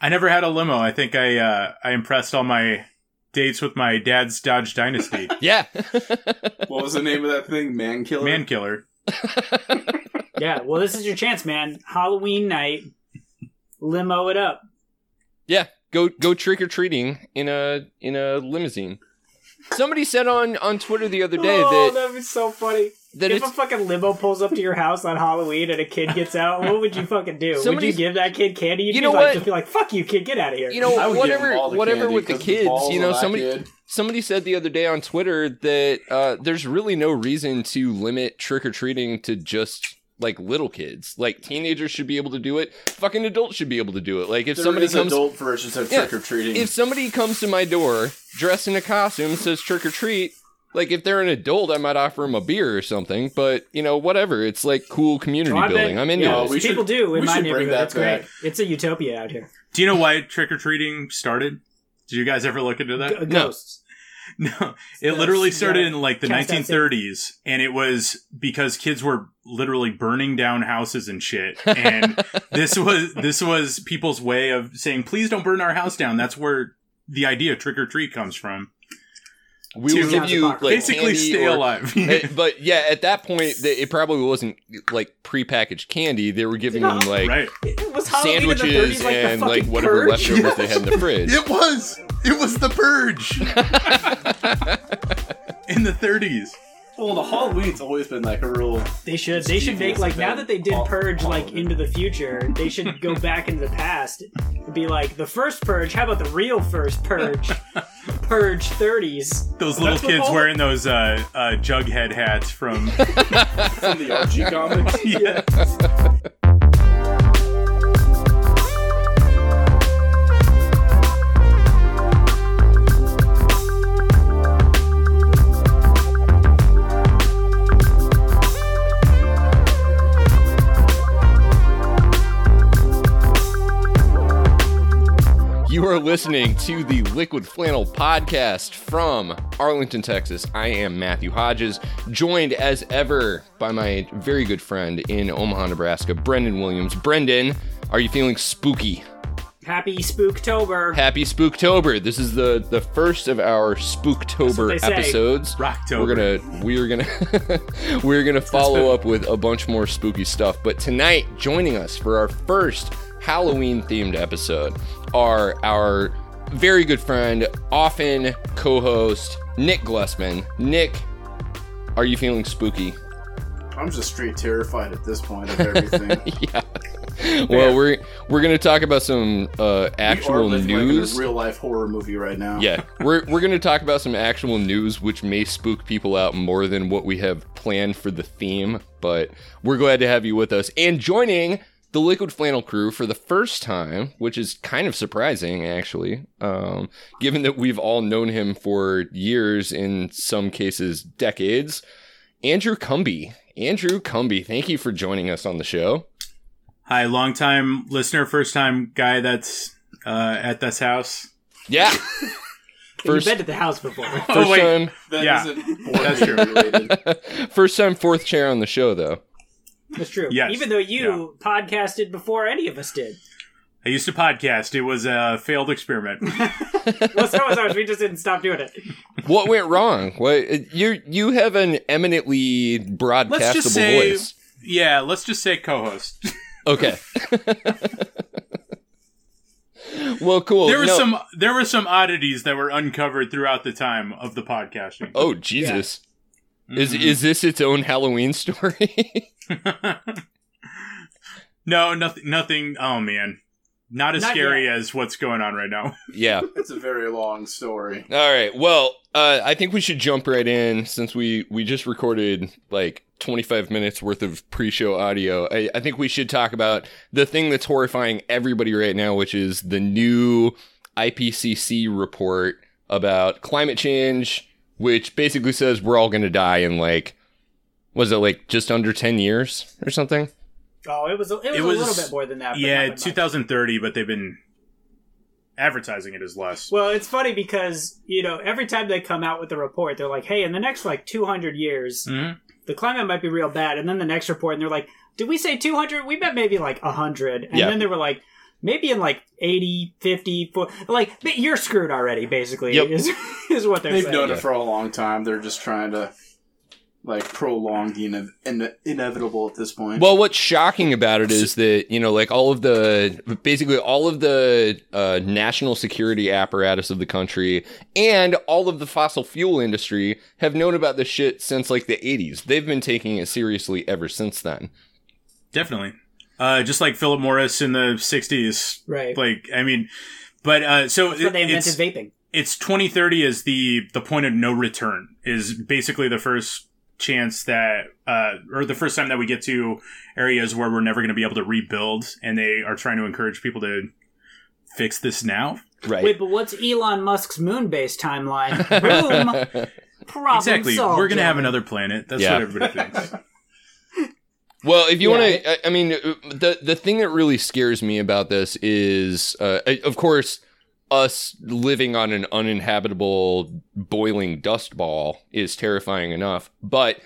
I never had a limo. I think I uh, I impressed all my dates with my dad's Dodge Dynasty Yeah. What was the name of that thing? Man killer. man killer. Yeah, well, this is your chance, man. Halloween night, limo it up. yeah. Go go trick or treating in a in a limousine. Somebody said on on Twitter the other day oh, that that'd be so funny. That if a fucking limo pulls up to your house on Halloween and a kid gets out, what would you fucking do? would you give that kid candy? You'd You be know like, what? Just be like, "Fuck you, kid, get out of here." you know I would give whatever him the whatever with the 'cause kids. balls you know somebody kid. somebody said the other day on Twitter that uh, there's really no reason to limit trick or treating to just like little kids. Like teenagers should be able to do it. Fucking adults should be able to do it. Like if There somebody is comes adult versions of Yeah, trick or treating. if somebody comes to my door dressed in a costume says trick or treat, like if they're an adult, I might offer them a beer or something. But you know, whatever. It's like cool community I bet- building. I'm into yeah, it. we people should- do in we my should bring neighborhood. that It's great. back. It's a utopia out here. Do you know why trick or treating started? Did you guys ever look into that? G- uh, No. ghosts. No, it Yes, literally started yeah. in like the Cast that 1930s, and it was because kids were literally burning down houses and shit. And this was this was people's way of saying, "Please don't burn our house down." That's where the idea of trick or treat comes from. We to- will give you like Basically, candy stay or- alive. But yeah, at that point, th- it probably wasn't like prepackaged candy. They were giving them like right. It was Halloween in the sandwiches 30s, like and like whatever purge. leftovers they had in the fridge. It was. It was the purge in the 30s. Well, the Halloween's always been like a real. They should. They should make like now that they did purge like into the future. They should go back into the past and be like the first purge. How about the real first purge? purge thirties. Those little That's what kids all- wearing those uh, uh, Jughead hats from. From the Archie comics. yeah. You are listening to the Liquid Flannel podcast from Arlington, Texas. I am Matthew Hodges, joined as ever by my very good friend in Omaha, Nebraska, Brendan Williams. Brendan, are you feeling spooky? Happy Spooktober. Happy Spooktober! This is the the first of our Spooktober episodes. Rocktober. We're gonna we're gonna we're gonna follow up with a bunch more spooky stuff. But tonight, joining us for our first Halloween themed episode are our very good friend, often co-host Nick Glessman. Nick, are you feeling spooky? I'm just straight terrified at this point of everything. yeah. Well, we're we're gonna talk about some uh, actual like, news. a real life horror movie right now. yeah, we're we're gonna talk about some actual news, which may spook people out more than what we have planned for the theme. But we're glad to have you with us and joining the Liquid Flannel crew for the first time, which is kind of surprising, actually, um, given that we've all known him for years, in some cases decades. Andrew Cumby, Andrew Cumby, thank you for joining us on the show. Hi, long time listener, first time guy that's uh, at this house. Yeah, You've first been to the house before. first Oh, wait. time. That Yeah, not that's true. First time fourth chair on the show, though. That's true. Yes. Even though you podcasted before any of us did. I used to podcast. It was a failed experiment. Well, so was ours. We just didn't stop doing it. What went wrong? What you you have an eminently broadcastable Let's just say, voice. yeah, let's just say co-host. Okay. well, cool. there were No- some there were some oddities that were uncovered throughout the time of the podcasting. Oh Jesus! Is Mhm. is this its own Halloween story? no, nothing. Nothing. Oh man, not as Not scary yet. as what's going on right now. yeah. It's a very long story. All right. Well, uh, I think we should jump right in since we we just recorded like 25 minutes worth of pre-show audio. I, I think we should talk about the thing that's horrifying everybody right now, which is the new IPCC report about climate change, which basically says we're all going to die in like was it like just under 10 years or something? Oh, it was. A, it was, It a little bit more than that. yeah, by much. 2030, but they've been advertising it as less. Well, it's funny because you know every time they come out with a report, they're like, "Hey, in the next like 200 years, Mhm. the climate might be real bad." And then the next report, and they're like, "Did we say 200? We meant maybe like 100." And Yeah. then they were like, maybe in like 80, 50, fo- like you're screwed already. Basically, Yep. is, is what they're They've saying. known it for a long time. They're just trying to like prolong the ine- ine- inevitable at this point. Well, what's shocking about it is that you know, like all of the basically all of the uh, national security apparatus of the country and all of the fossil fuel industry have known about this shit since like the '80s. They've been taking it seriously ever since then. Definitely. Uh, just like Philip Morris in the 60s. Right. Like, I mean, but, uh, so That's when they invented it's, vaping. it's 2030 is the, the point of no return is basically the first chance that, uh, or the first time that we get to areas where we're never going to be able to rebuild and they are trying to encourage people to fix this now. Right. Wait, but what's Elon Musk's moon-based timeline? Boom. Problem exactly. solved, We're going to have another planet. That's Yeah. what everybody thinks. Well, if you Yeah. want to, I, I mean, uh, the the thing that really scares me about this is, uh, of course, us living on an uninhabitable boiling dust ball is terrifying enough. But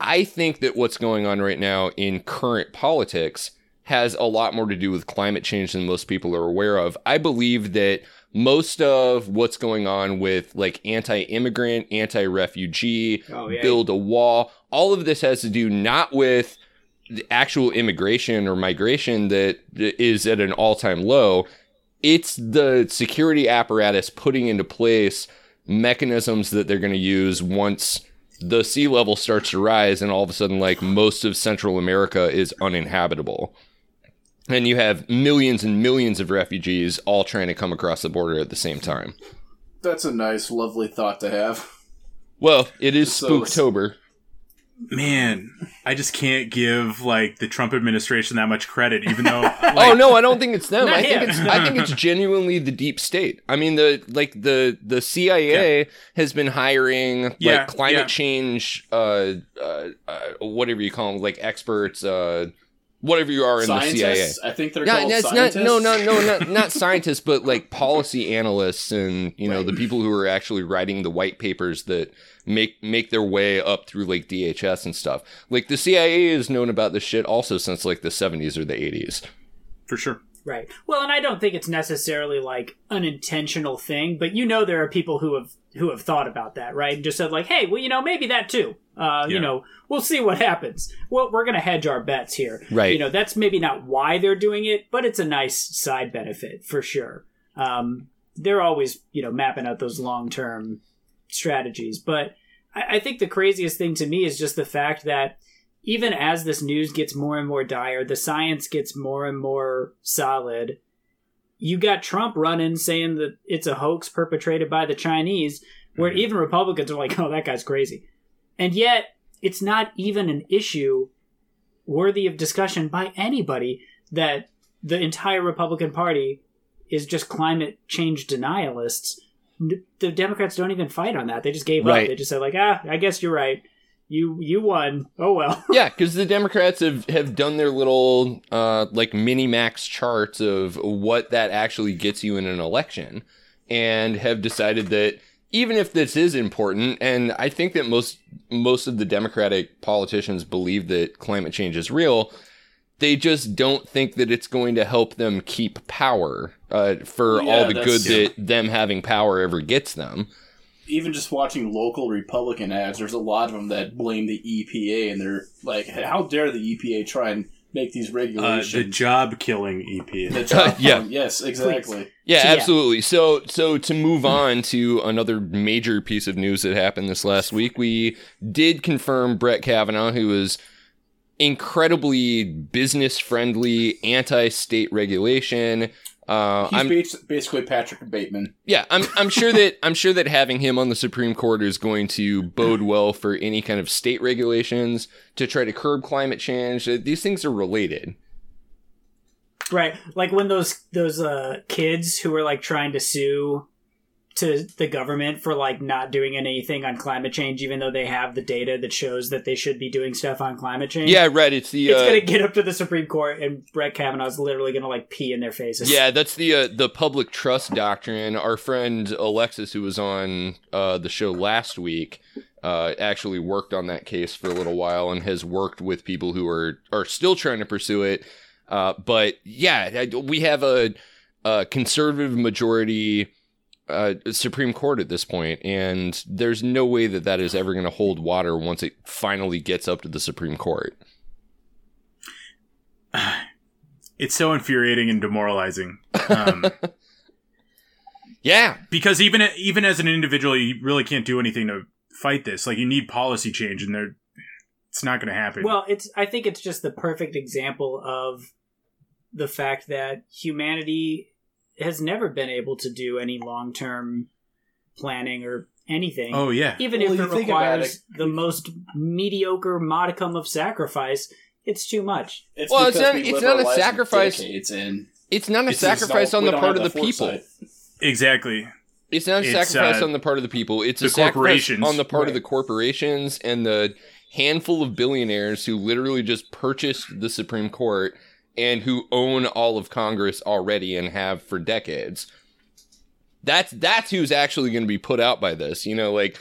I think that what's going on right now in current politics has a lot more to do with climate change than most people are aware of. I believe that most of what's going on with like anti-immigrant, anti-refugee, Oh, yeah. build a wall, all of this has to do not with the actual immigration or migration that is at an all-time low. It's the security apparatus putting into place mechanisms that they're going to use once the sea level starts to rise and all of a sudden like most of Central America is uninhabitable. And you have millions and millions of refugees all trying to come across the border at the same time. That's a nice, lovely thought to have. Well, it is So- Spooktober. Man, I just can't give like the Trump administration that much credit, even though. Like, oh no, I don't think it's them. I think him. it's I think it's genuinely the deep state. I mean the like the the CIA has been hiring Yeah, like climate yeah. change uh, uh uh whatever you call them like experts uh whatever you are in the CIA. I think they're Yeah, called it's not scientists. no no no not, not scientists but like policy analysts and you know the people who are actually writing the white papers that make make their way up through like DHS and stuff. Like the CIA has known about this shit also since like the 70s or the 80s. for sure. Right. Well, and I don't think it's necessarily like an intentional thing, but you know there are people who have who have thought about that, right? And just said like, "Hey, well, you know, maybe that too. Uh, you know, we'll see what happens. Well, we're going to hedge our bets here." Right. You know, that's maybe not why they're doing it, but it's a nice side benefit for sure. Um, they're always, you know, mapping out those long-term strategies, but I, I think the craziest thing to me is just the fact that even as this news gets more and more dire, the science gets more and more solid. You got Trump running saying that it's a hoax perpetrated by the Chinese, where even Republicans are like, oh, that guy's crazy. And yet, it's not even an issue worthy of discussion by anybody that the entire Republican Party is just climate change denialists. The Democrats don't even fight on that. They just gave Right. up. They just said like, ah, I guess you're right. You you won. Oh well. Yeah, because the Democrats have, have done their little uh, like mini max charts of what that actually gets you in an election, and have decided that even if this is important, and I think that most most of the Democratic politicians believe that climate change is real, they just don't think that it's going to help them keep power uh, for Yeah, all the good that's- that them having power ever gets them. Even just watching local Republican ads, there's a lot of them that blame the EPA, and they're like, "How dare the EPA try and make these Uh, regulations?" the job killing EP. The job Yeah. Yes, exactly. Yeah, So, yeah. absolutely. So, so to move on to another major piece of news that happened this last week, we did confirm Brett Kavanaugh, who is incredibly business friendly, anti-state regulation. Uh, He's I'm bas- basically Patrick Bateman. yeah, I'm I'm sure that I'm sure that having him on the Supreme Court is going to bode well for any kind of state regulations to try to curb climate change. Uh, These things are related. Right. Like when those those uh kids who were like trying to sue to the government for like not doing anything on climate change even though they have the data that shows that they should be doing stuff on climate change. Yeah, right. It's the It's uh, gonna get up to the Supreme Court and Brett Kavanaugh's literally gonna like pee in their faces. Yeah, that's the uh, the public trust doctrine. Our friend Alexis, who was on uh, the show last week, uh, actually worked on that case for a little while and has worked with people who are are still trying to pursue it. Uh, but yeah, we have a, a conservative majority uh, Supreme Court at this point, and there's no way that that is ever going to hold water once it finally gets up to the Supreme Court. It's so infuriating and demoralizing. Um, Yeah, because even even as an individual, you really can't do anything to fight this. Like you need policy change, and there, it's not going to happen. Well, it's I think it's just the perfect example of the fact that humanity has never been able to do any long term planning or anything. oh yeah, Even Well, if it requires it- the most mediocre modicum of sacrifice, it's too much. It's Well, it's not- we it's not a sacrifice. decades and it's not a It's sacrifice on the part of have the people. exactly. It's not a It's, sacrifice uh, on the part of the people. It's the a sacrifice on the part of the corporations and the handful of billionaires who literally just purchased the Supreme Court and who own all of Congress already and have for decades. That's that's who's actually going to be put out by this. You know, like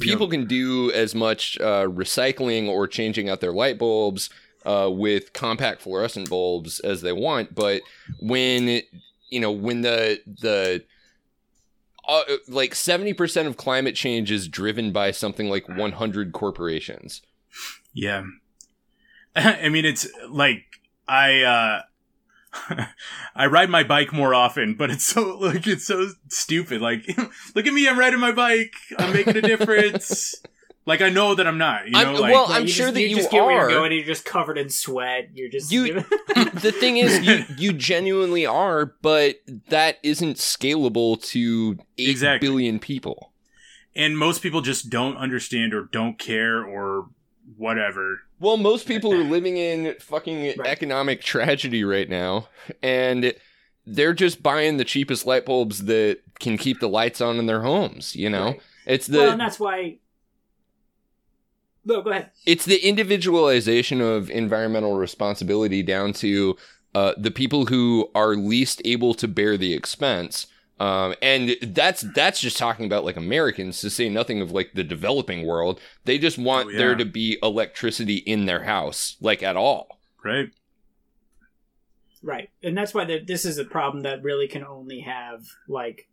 people can do as much uh, recycling or changing out their light bulbs uh, with compact fluorescent bulbs as they want, but when you know when the the uh, like 70% of climate change is driven by something like 100 corporations. Yeah. I mean, it's like I uh I ride my bike more often, but it's so like it's so stupid. Like, look at me, I'm riding my bike. I'm making a difference. like I know that I'm not. You know, I'm- like well, I'm you sure just, that you, you just get where are. you're going. You're just covered in sweat. You're just You- the thing is you you genuinely are, but that isn't scalable to eight billion Exactly. people. and most people just don't understand or don't care or whatever. Well, most people are living in fucking Right. economic tragedy right now, and they're just buying the cheapest light bulbs that can keep the lights on in their homes. You know, Right. it's the well, and that's why. No, go ahead. it's the individualization of environmental responsibility down to uh, the people who are least able to bear the expense. Um, and that's that's just talking about like Americans to say nothing of like the developing world. They just want Oh, yeah. there to be electricity in their house, like at all. Right? Right, and that's why the, this is a problem that really can only have like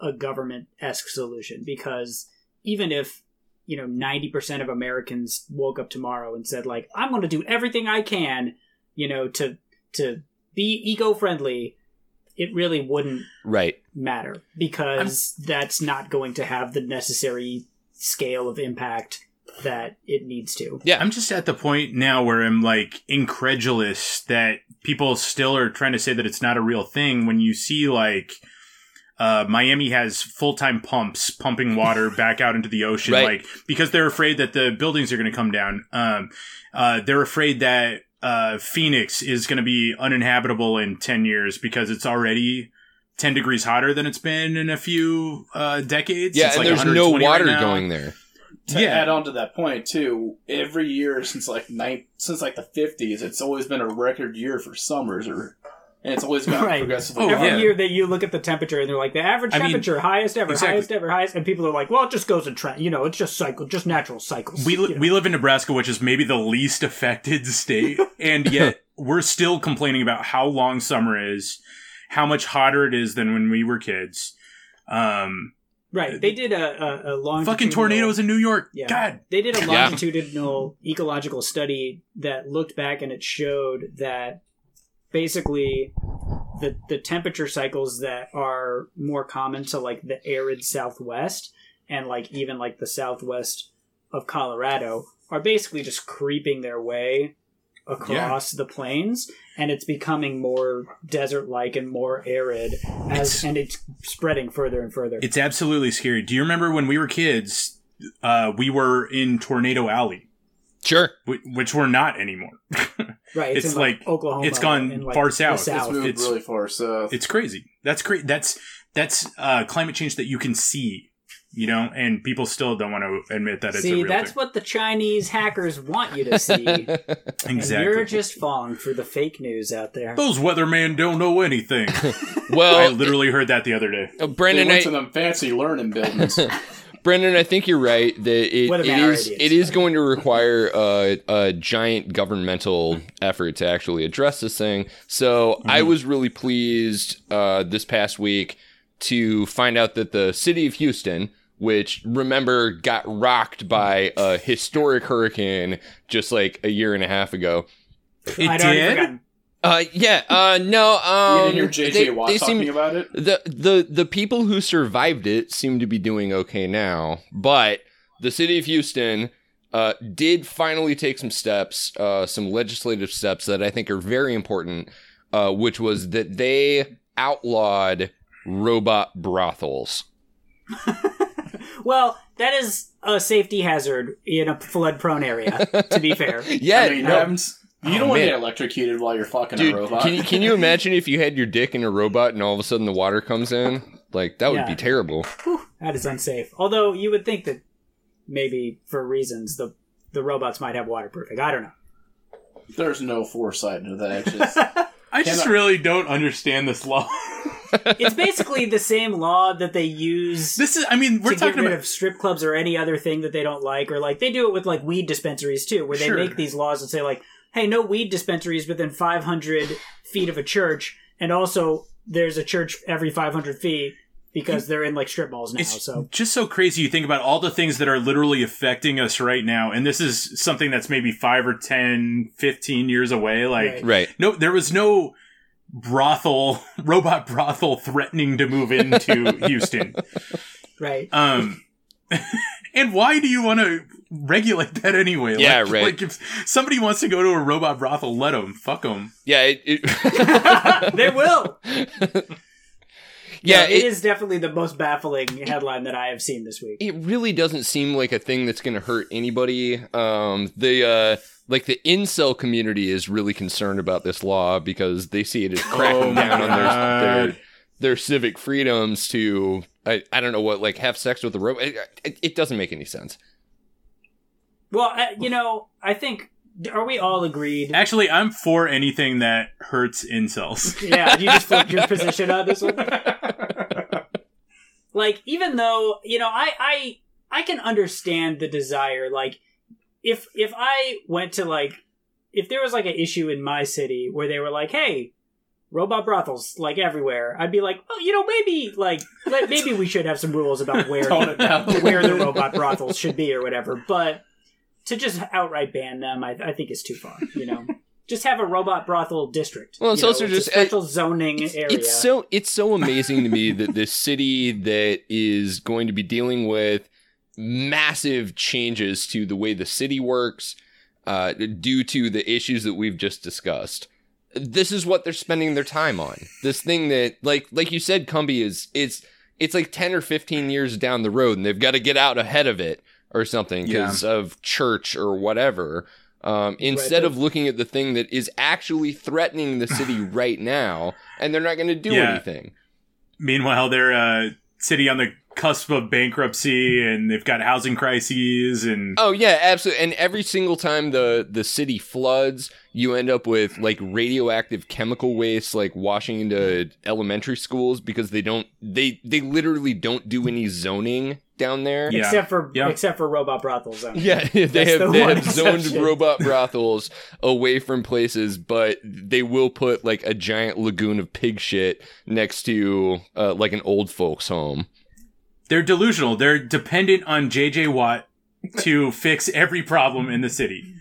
a government esque solution because even if you know ninety percent of Americans woke up tomorrow and said like I'm going to do everything I can, you know, to to be eco friendly, it really wouldn't Right. matter because that's not going to have the necessary scale of impact that it needs to. Yeah. I'm just at the point now where I'm like incredulous that people still are trying to say that it's not a real thing when you see like uh, Miami has full time pumps pumping water back out into the ocean, Right. like because they're afraid that the buildings are going to come down. Um, uh, they're afraid that uh, Phoenix is going to be uninhabitable in ten years because it's already. 10 degrees hotter than it's been in a few uh, decades. Yeah, It's and like there's no 120 right water going there. to Yeah. add on to that point too, every year since like nine, since like the fifties, it's always been a record year for summers, or and it's always gone Right. progressively. Oh, Every yeah. year that you look at the temperature and they're like the average I mean, temperature, highest ever, exactly. highest ever, highest, and people are like, well, it just goes in trend. You know, it's just cycle, just natural cycles. We, li- we live in Nebraska, which is maybe the least affected state, and yet we're still complaining about how long summer is, how much hotter it is than when we were kids. Um, right. They did a, a, a longitudinal fucking tornadoes in New York. Yeah. God, They did a Yeah. longitudinal ecological study that looked back and it showed that basically the the temperature cycles that are more common to like the arid southwest and like even like the southwest of Colorado are basically just creeping their way across the plains and it's becoming more desert like and more arid as It's- and it's spreading further and further. it's absolutely scary. Do you remember when we were kids? Uh, we were in Tornado Alley, Sure. which we're not anymore. right. it's in, like, like- Oklahoma. it's gone like, far the south. It's moved It's- really far south. it's crazy. That's great. That's that's uh, climate change that you can see, you know, and people still don't want to admit that it's a See, real that's thing. what the Chinese hackers want you to see. And exactly. you're just falling for the fake news out there. Those weathermen don't know anything. Well, I literally heard that the other day. uh, they Brandon, went I, to them fancy learning buildings. Brendan, I think you're right that it, Weatherman it are is idiots. it is going to require a, a giant governmental effort to actually address this thing. So I was really pleased uh, this past week to find out that the city of Houston, which remember got rocked by a historic hurricane just like a year and a half ago. It I'd already did? Forgotten. Uh, yeah, uh, no, You um, didn't hear JJ they- Watt they talking seem- about it? the the the people who survived it seem to be doing okay now, but the city of Houston uh, did finally take some steps, uh, some legislative steps that I think are very important, uh, which was that they outlawed robot brothels. Well, that is a safety hazard in a flood-prone area. to be fair, Yeah, I mean, no, happens- you Oh, don't want to get electrocuted while you're fucking dude, a robot. can you can you imagine if you had your dick in a robot and all of a sudden the water comes in? Like that would Yeah. be terrible. That is unsafe. Although you would think that maybe for reasons the the robots might have waterproofing. I don't know. There's no foresight into that. Just, I just Cannot- really don't understand this law. it's basically the same law that they use this is, I mean, we're to talking about. of strip clubs or any other thing that they don't like, or like they do it with like weed dispensaries too, where they Sure. make these laws and say like, "Hey, no weed dispensaries within 500 feet of a church," and also there's a church every 500 feet because they're in like strip malls now. It's So just so crazy. You think about all the things that are literally affecting us right now, and this is something that's maybe five or 10, 15 years away. Like, Right. Right. no, there was no brothel, robot brothel threatening to move into Houston. right, Um, and why do you want to regulate that anyway? Yeah, like, right. Like if somebody wants to go to a robot brothel, let them. Fuck them. Yeah. It, it they will. yeah. it is definitely the most baffling headline that I have seen this week. it really doesn't seem like a thing that's going to hurt anybody. Um, the uh, like the incel community is really concerned about this law because they see it as cracking Oh down on their, their God. Their civic freedoms to I, I don't know what like have sex with a robot. It, it, it doesn't make any sense. Well, uh, you know, I think are we all agreed? Actually, I'm for anything that hurts incels. Yeah, you just flipped your position on this one. like even though you know i i i can understand the desire like if if i went to like if there was like an issue in my city where they were like hey robot brothels like everywhere i'd be like oh you know maybe like maybe we should have some rules about where Tone it down. where the robot brothels should be or whatever but to just outright ban them i, I think is too far you know just have a robot brothel district Well, it's you know, also a just- special zoning area It's so it's so amazing to me that this city that is going to be dealing with massive changes to the way the city works uh, due to the issues that we've just discussed. This is what they're spending their time on. This thing that, like, like you said, Cumby is it's it's like ten or fifteen years down the road, and they've got to get out ahead of it or something because of church or whatever. Um, instead but- of looking at the thing that is actually threatening the city right now, and they're not going to do Yeah. anything. Meanwhile, they're a city on the cusp of bankruptcy, and they've got housing crises, and Oh yeah, absolutely. And every single time the the city floods, you end up with like radioactive chemical waste like washing into elementary schools because they don't they they literally don't do any zoning down there. Yeah. except for Yeah. except for robot brothels. zone. Yeah, they That's have the they one have zoned robot brothels away from places, but they will put like a giant lagoon of pig shit next to uh, like an old folks home. They're delusional. They're dependent on JJ Watt to fix every problem in the city.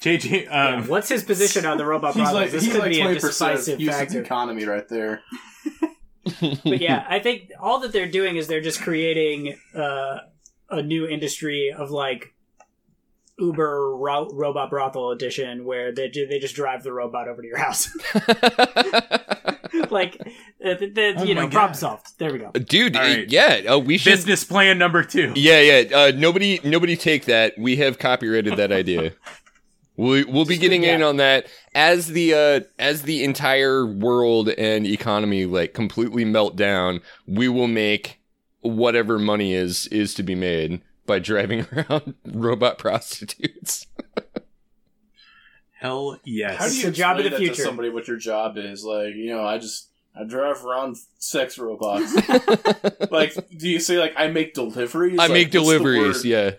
JJ, Yeah, um, What's his position on the robot He's brothels? like this he's could like be a twenty percent of decisive factor. economy right there. but yeah, I think all that they're doing is they're just creating uh, a new industry of like Uber ro- robot brothel edition, where they ju- they just drive the robot over to your house. like, uh, the, the, Oh you my know, problem solved. There we go. Dude, All right. yeah, uh, we should business plan number two. Yeah, yeah. Uh, nobody, nobody take that. We have copyrighted that idea. We we'll be getting in on that as the uh, as the entire world and economy like completely melt down. We will make whatever money is is to be made by driving around robot prostitutes. Hell yes. How do you the job of explain the that to future. somebody what your job is? Like, you know, I just I drive around sex robots. like, do you say like I make deliveries? I Like, make deliveries. Yeah.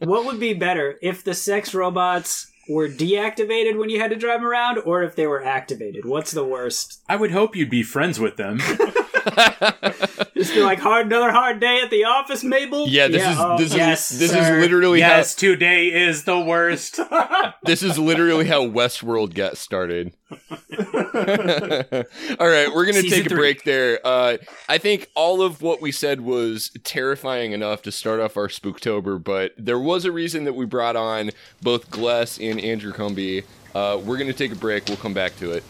What would be better if the sex robots were deactivated when you had to drive them around, or if they were activated? What's the worst? I would hope you'd be friends with them. Just be like, hard another hard day at the office, Mabel. Yeah, this is oh, this yes, is this sir. is literally yes, today is the worst. this is literally how Westworld got started. all right, we're gonna Season take a three. break there. Uh, I think all of what we said was terrifying enough to start off our Spooktober, but there was a reason that we brought on both Gless and Andrew Cumby. Uh, we're gonna take a break. We'll come back to it.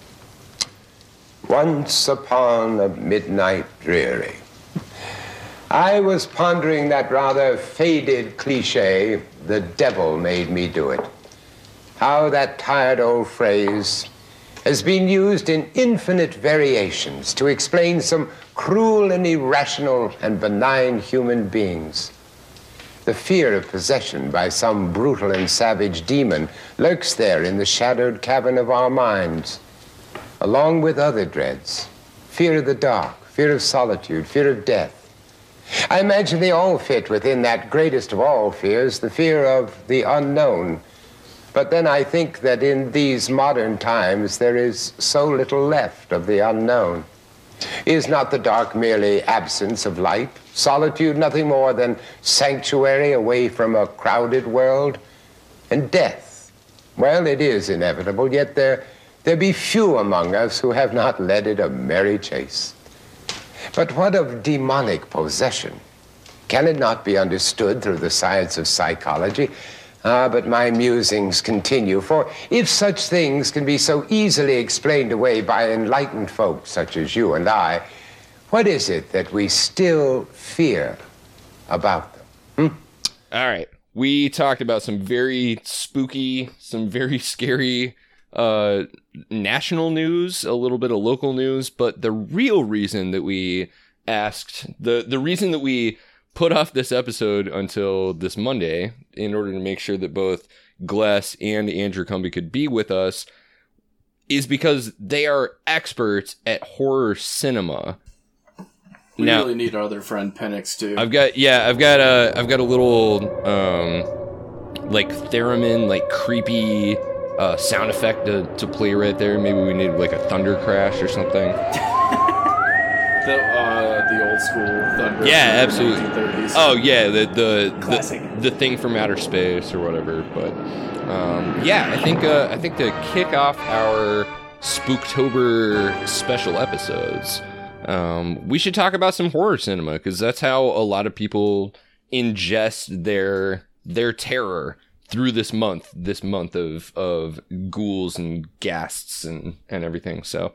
Once upon a midnight dreary. I was pondering that rather faded cliche, the devil made me do it. How that tired old phrase has been used in infinite variations to explain some cruel and irrational and benign human beings. The fear of possession by some brutal and savage demon lurks there in the shadowed cavern of our minds along with other dreads fear of the dark, fear of solitude, fear of death. I imagine they all fit within that greatest of all fears, the fear of the unknown. But then I think that in these modern times there is so little left of the unknown. Is not the dark merely absence of light? Solitude nothing more than sanctuary away from a crowded world? And death? Well, it is inevitable, yet there, there be few among us who have not led it a merry chase. But what of demonic possession? Can it not be understood through the science of psychology? Ah, but my musings continue, for if such things can be so easily explained away by enlightened folks such as you and I, what is it that we still fear about them? All right. We talked about some very spooky, some very scary uh national news, a little bit of local news, but the real reason that we asked the the reason that we put off this episode until this Monday in order to make sure that both Gless and Andrew Cumby could be with us is because they are experts at horror cinema. We Now- really need our other friend Penix too. I've got yeah, I've got a I've got a little um like theremin like creepy uh sound effect to, to play right there. Maybe we need like a thunder crash or something. the uh, the old school thunder. Yeah, absolutely. 1930s. Oh yeah, the the Classic. the, the thing from outer space or whatever. But um, yeah, I think uh, I think to kick off our Spooktober special episodes, um, we should talk about some horror cinema because that's how a lot of people ingest their their terror through this month, this month of of ghouls and ghasts and and everything. So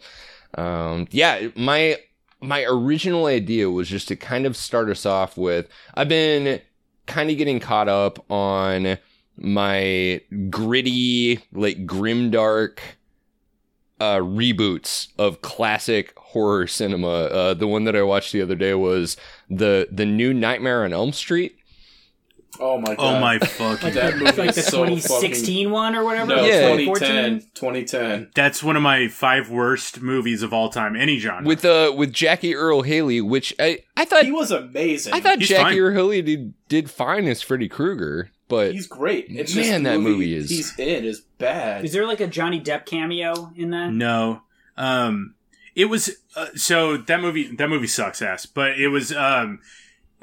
um, yeah, my my original idea was just to kind of start us off with I've been kind of getting caught up on my gritty, like grimdark uh, reboots of classic horror cinema. Uh, the one that I watched the other day was the the new Nightmare on Elm Street. Oh my god. oh my fucking. That movie like the so 2016 one or whatever. No, Yeah. 2010. 2010. That's one of my five worst movies of all time, any genre. with uh with Jackie Earle Haley, which I I thought He was amazing. I thought He's Jackie fine. Earle Haley did did fine as Freddy Krueger, but he's great. It's Man, just the that movie is- he's in is bad. Is there like a Johnny Depp cameo in that? No. Um it was uh, so that movie that movie sucks ass, but it was um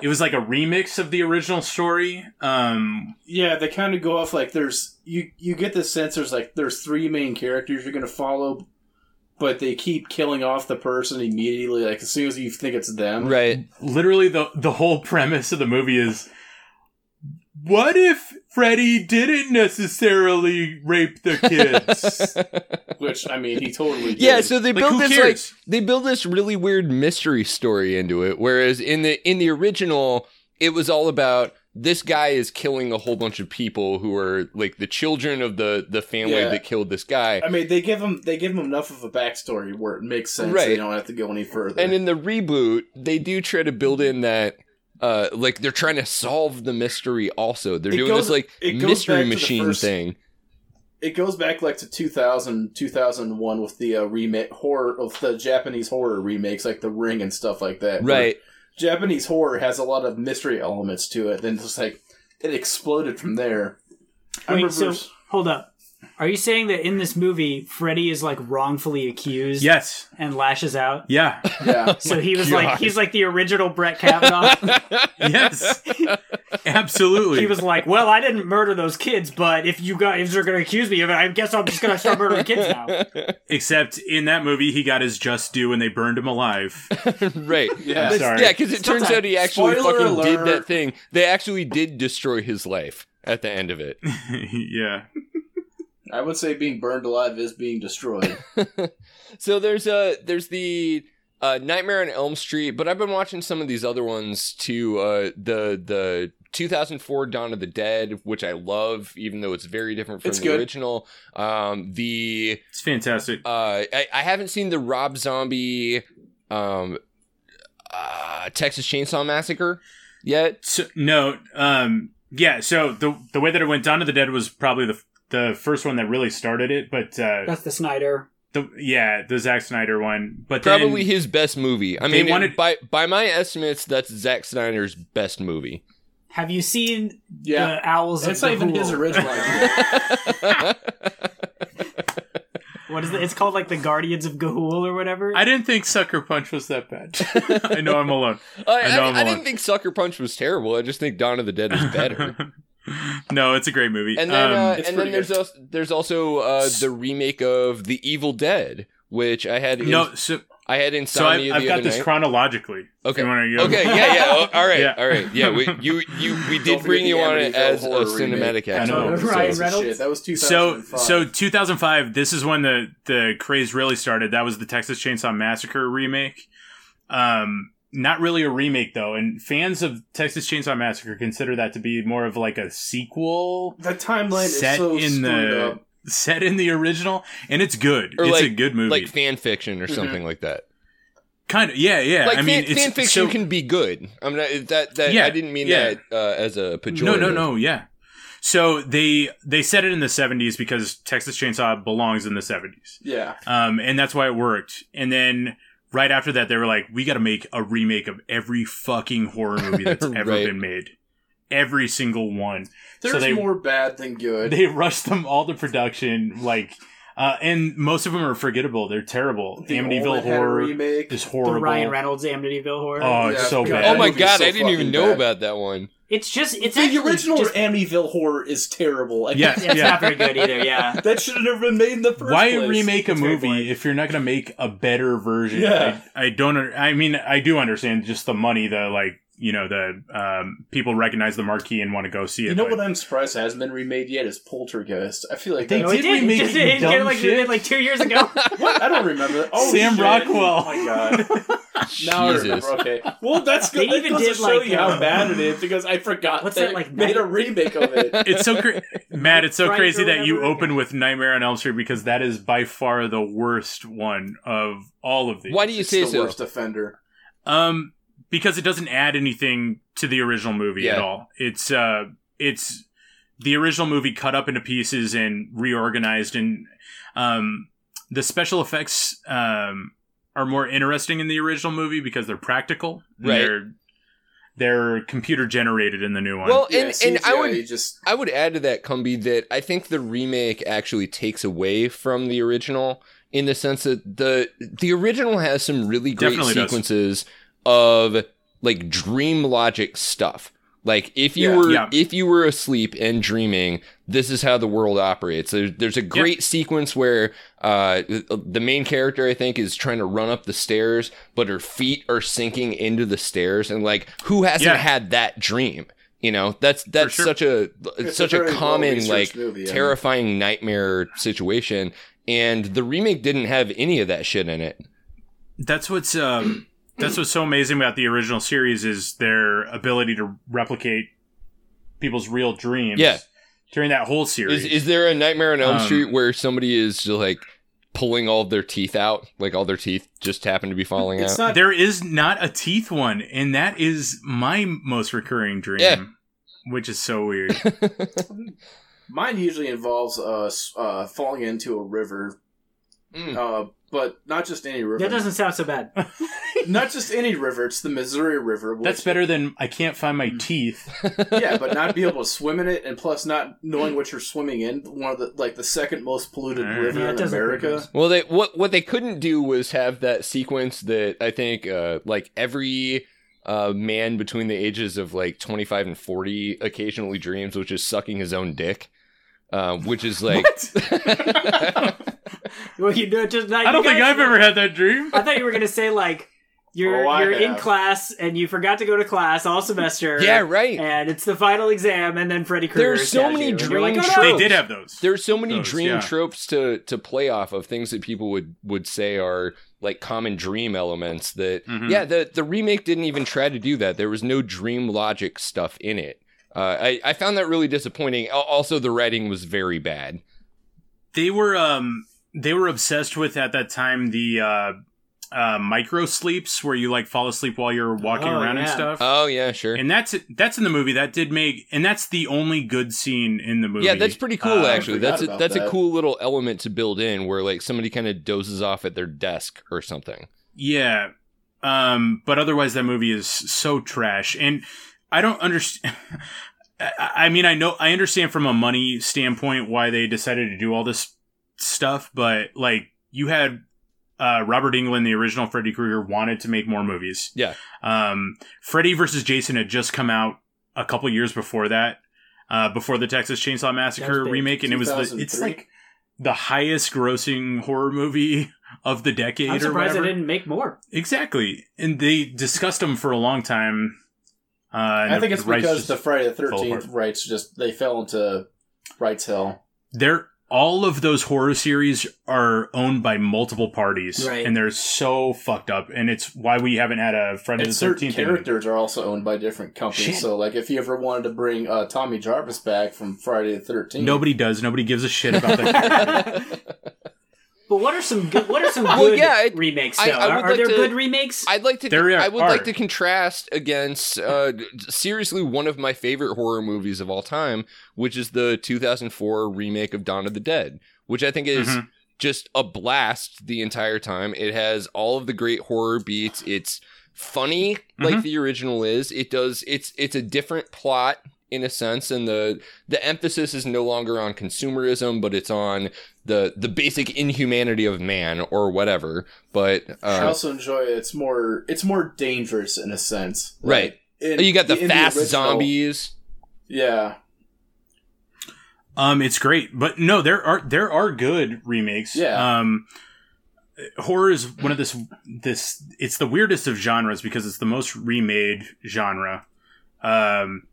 it was like a remix of the original story. Um Yeah, they kind of go off like there's you you get the sense there's like there's three main characters you're gonna follow, but they keep killing off the person immediately. Like as soon as you think it's them, right. literally the the whole premise of the movie is what if Freddy didn't necessarily rape the kids? Which I mean, he totally did. Yeah, so they Like, built this cares? like they built this really weird mystery story into it. Whereas in the in the original, it was all about this guy is killing a whole bunch of people who are like the children of the the family Yeah. that killed this guy. I mean, they give him they give him enough of a backstory where it makes sense. Right. They don't have to go any further. And in the reboot, they do try to build in that uh like they're trying to solve the mystery also. They're It doing goes- this like it goes back mystery machine first- thing. it goes back like to 2000, 2001 with the uh, remake horror of the Japanese horror remakes, like The Ring and stuff like that. Right. Japanese horror has a lot of mystery elements to it. Then just like it exploded from there. I Wait, so hold up. Are you saying that in this movie, Freddy is like wrongfully accused Yes. and lashes out? Yeah. yeah, So he was oh God. like, he's like the original Brett Kavanaugh. Yes. Absolutely. he was like, well, I didn't murder those kids, but if you guys are going to accuse me of it, I guess I'm just going to start murdering kids now. Except in that movie, he got his just due when they burned him alive. right. Yeah. But- Sorry. Yeah, because it turns out he actually Spoiler fucking did that thing. They actually did destroy his life at the end of it. yeah. I would say being burned alive is being destroyed. So there's uh there's the uh, Nightmare on Elm Street, but I've been watching some of these other ones too. Uh, the the 2004 Dawn of the Dead, which I love, even though it's very different from It's the good. original. Um, the It's fantastic. uh, I, I haven't seen the Rob Zombie um, uh, Texas Chainsaw Massacre yet. So, no, um, yeah. So the the way that it went, Dawn of the Dead was probably the the first one that really started it. But uh, That's the Snyder. the yeah, the Zack Snyder one. But Probably then, his best movie. I They mean, wanted- by by my estimates, that's Zack Snyder's best movie. Have you seen Yeah. the Owls of it's not even his original idea. What is it? It's called like the Guardians of Ga'Hoole or whatever. I didn't think Sucker Punch was that bad. I know I'm alone. I, I know I, I'm I alone. didn't think Sucker Punch was terrible. I just think Dawn of the Dead is better. no, it's a great movie. and then, Um, uh, and then pretty there's also, there's also uh, the remake of The Evil Dead, which I had in, no, so I had so I've, insomnia I've the got other this night. chronologically. Okay. you wanna go. Okay, yeah, yeah. Oh, all right, Yeah. all right. Yeah, we you you we did bring you on it as a cinematic remake. I know. so- Ryan Shit, That was So 2005. so 2005. This is when the the craze really started. That was the Texas Chainsaw Massacre remake. Um, not really a remake though, and fans of Texas Chainsaw Massacre consider that to be more of like a sequel the timeline is set so in the up. set in the original, and it's good. Or it's like- a good movie. like fan fiction or something like that. kind of, yeah, yeah. Like I mean, fan, it's fan fiction so- can be good. I'm not that that Yeah, I didn't mean yeah. that uh, as a pejorative. No, no, no, yeah. So they they set it in the 70s because Texas Chainsaw belongs in the 70s. Yeah. Um, and that's why it worked. And then right after that, they were like, we got to make a remake of every fucking horror movie that's ever Right. been made. Every single one. There's so they more bad than good. they rushed them all to production, like, uh, and most of them are forgettable. They're terrible. The Amityville Omen had a horror remake. is horrible. the. Ryan Reynolds Amityville horror. Oh, it's Yeah, so bad. Oh my god, so I didn't even know bad. about that one. It's just it's the actually original just, Amityville horror is terrible. Like, Yeah. it's not very good either. Yeah. that should have never been made in the first Why place. remake a It's movie if you're not going to make a better version? Yeah. I, I don't. I mean, I do understand just the money, the like, you know, the um, people recognize the marquee and want to go see it. You know but- what I'm surprised hasn't been remade yet is Poltergeist. I feel like They that's- No, it did did. remake It just it, dumb like, shit. like two years ago. What? I don't remember. that. Oh, Sam shit. Rockwell. Oh my god. Now I Jesus. remember. Okay. Well, that's They good. That even goes did, show like, you how uh, bad it is because I forgot What's they that, like, made night- a remake of it. it's so cra- Matt. It's so Fright crazy that you open with Nightmare on Elm Street because that is by far the worst one of all of these. Why do you It's say the so? worst offender. Um, because it doesn't add anything to the original movie at all. It's uh, it's the original movie cut up into pieces and reorganized, and um, the special effects um are more interesting in the original movie because they're practical. Right. They're they're computer generated in the new one. Well, Yeah, and and I would just I would add to that, Cumby, that I think the remake actually takes away from the original in the sense that the the original has some really great Definitely does. Sequences of like dream logic stuff. Like if you Yeah. were Yeah. if you were asleep and dreaming, this is how the world operates. There, there's a great sequence where uh, the main character I think is trying to run up the stairs, but her feet are sinking into the stairs, and like who hasn't Yeah. had that dream? You know, that's that's sure. such a It's such a a, common like movie, yeah. terrifying nightmare situation, and the remake didn't have any of that shit in it. that's what's um, that's what's so amazing about the original series is their ability to replicate people's real dreams. Yeah. During that whole series, Is is there a Nightmare on Elm Um, Street where somebody is just like pulling all of their teeth out, like all their teeth just happen to be falling it's out? not. There is not a teeth one, and that is my most recurring dream. Yeah. Which is so weird. Mine usually involves uh, uh falling into a river, Mm. uh, but not just any river. That doesn't sound so bad. not just any river. It's the Missouri River. Which, That's better than I can't find my Hmm. teeth. yeah, but not be able to swim in it, and plus not knowing what you're swimming in. One of the like the second most polluted Mm. river Yeah, it in doesn't make America. sense. Well, they what what they couldn't do was have that sequence that I think uh, like every uh, man between the ages of like 25 and 40 occasionally dreams, which is sucking his own dick. Uh, which is like Well, you know, just not. I don't you think guys- I've ever had that dream. I thought you were gonna say like you're Oh, you're in class and you forgot to go to class all semester. yeah, right. And it's the final exam, and then Freddy Krueger. There's so many you, and like, dream "Oh, no!" tropes. They did have those. There's so many Those, dream yeah. tropes to to play off of things that people would would say are like common dream elements that Mhm. yeah the the remake didn't even try to do that there was no dream logic stuff in it uh, I, I found that really disappointing also the writing was very bad They were um they were obsessed with at that time the uh uh micro sleeps where you like fall asleep while you're walking Oh, around and stuff. oh yeah sure and that's that's in the movie. That did make and that's the only good scene in the movie. yeah that's pretty cool Uh, actually that's a, about that's a cool little element to build in where like somebody kind of dozes off at their desk or something Yeah. Um, but otherwise that movie is so trash. And I don't understand. I I mean, I know, I understand from a money standpoint why they decided to do all this stuff, but like you had, uh, Robert Englund, the original Freddy Krueger, wanted to make more movies. Yeah. Um, Freddy versus Jason had just come out a couple years before that, uh, before the Texas Chainsaw Massacre remake, and it was the, it's like the highest grossing horror movie of the decade. I'm or surprised they didn't make more. Exactly, and they discussed them for a long time. Uh, I think it's because the Friday the Thirteenth rights just they fell into rights hell. they're all of those horror series are owned by multiple parties, Right. and they're so fucked up. And it's why we haven't had a Friday And the Thirteenth. characters are also owned by different companies. Shit. So, like, if you ever wanted to bring uh, Tommy Jarvis back from Friday the Thirteenth, Nobody does. Nobody gives a shit about that. But what are some good? What are some Well, good yeah, it- remakes? I- Though? I would are are like there to- good remakes? I'd like to. There I would are. like to contrast against uh, seriously one of my favorite horror movies of all time, which is the 2004 remake of Dawn of the Dead, which I think is Mhm. just a blast the entire time. It has all of the great horror beats. It's funny like Mhm. the original is. It does. It's it's a different plot in a sense, and the the emphasis is no longer on consumerism, but it's on the the basic inhumanity of man or whatever. But I uh, also enjoy it. It's more it's more dangerous in a sense, Right. Like, in- you got the in fast original- zombies. Yeah, um, it's great, but no, there are there are good remakes. Yeah. Um, horror is one of this this it's the weirdest of genres because it's the most remade genre. Um,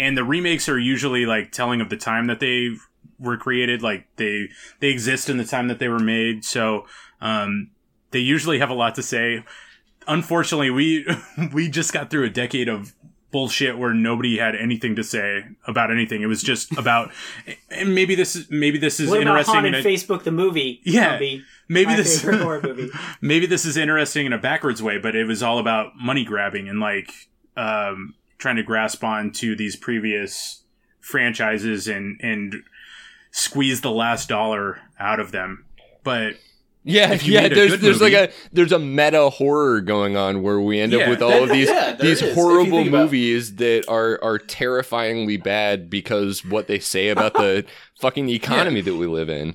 and the remakes are usually like telling of the time that they were created, like they they exist in the time that they were made. So um, they usually have a lot to say. Unfortunately, we we just got through a decade of bullshit where nobody had anything to say about anything. It was just about, and maybe this is maybe this is what about interesting. Haunted in Facebook the movie? Yeah. Maybe this horror movie. maybe this is interesting in a backwards way, but it was all about money grabbing and like um, trying to grasp on to these previous franchises and and squeeze the last dollar out of them. But Yeah, yeah. There's there's like a there's a meta horror going on where we end up with all of these yeah, these is. Horrible think about- movies that are are terrifyingly bad because what they say about the fucking economy that we live in.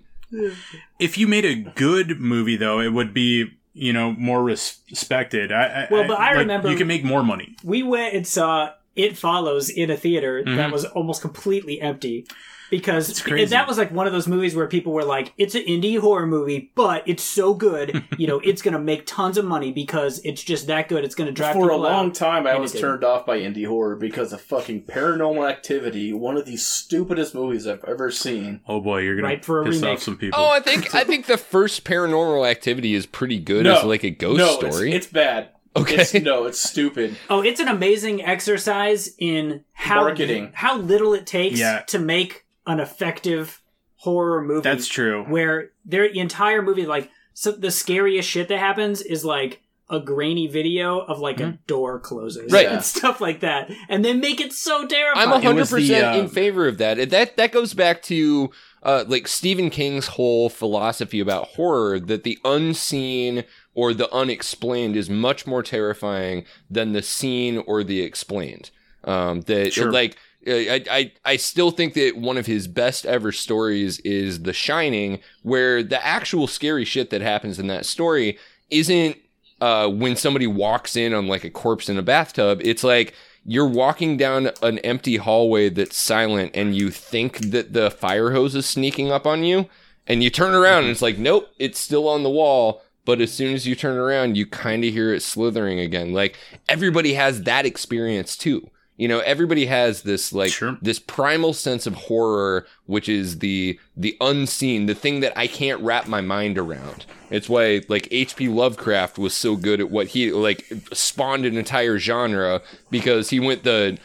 if you made a good movie, though, it would be you know more res- respected. I, I, Well, but I like, remember- you can make more money. We went and saw It Follows in a theater that Mhm. was almost completely empty. Because It's that was like one of those movies where people were like, it's an indie horror movie, but it's so good, you know, it's going to make tons of money because it's just that good. It's going to drive for a long out. time, I And was turned off by indie horror because of fucking Paranormal Activity, one of the stupidest movies I've ever seen. Oh boy, you're gonna Right for a piss remake. off some people. Oh, I think I think the first Paranormal Activity is pretty good No. as like a ghost no, it's- story. It's, bad. Okay. It's, no, it's stupid. Oh, it's an amazing exercise in how Marketing. how little it takes Yeah. to make an effective horror movie. That's true. Where their entire movie, like, so the scariest shit that happens is like a grainy video of like a door closes Mm-hmm. Right. and stuff like that, and then make it so terrifying. I'm hundred was the, percent in uh, favor of that. That that goes back to uh, like Stephen King's whole philosophy about horror that the unseen or the unexplained is much more terrifying than the seen or the explained. Um, that Sure. like. Uh, I, I I still think that one of his best ever stories is The Shining, where the actual scary shit that happens in that story isn't uh, when somebody walks in on like a corpse in a bathtub. It's like you're walking down an empty hallway that's silent and you think that the fire hose is sneaking up on you and you turn around and it's like nope it's still on the wall. But as soon as you turn around you kind of hear it slithering again. Like everybody has that experience too you know everybody has this like Sure. this primal sense of horror which is the the unseen the thing that i can't wrap my mind around it's why like hp lovecraft was so good at what he like spawned an entire genre because he went the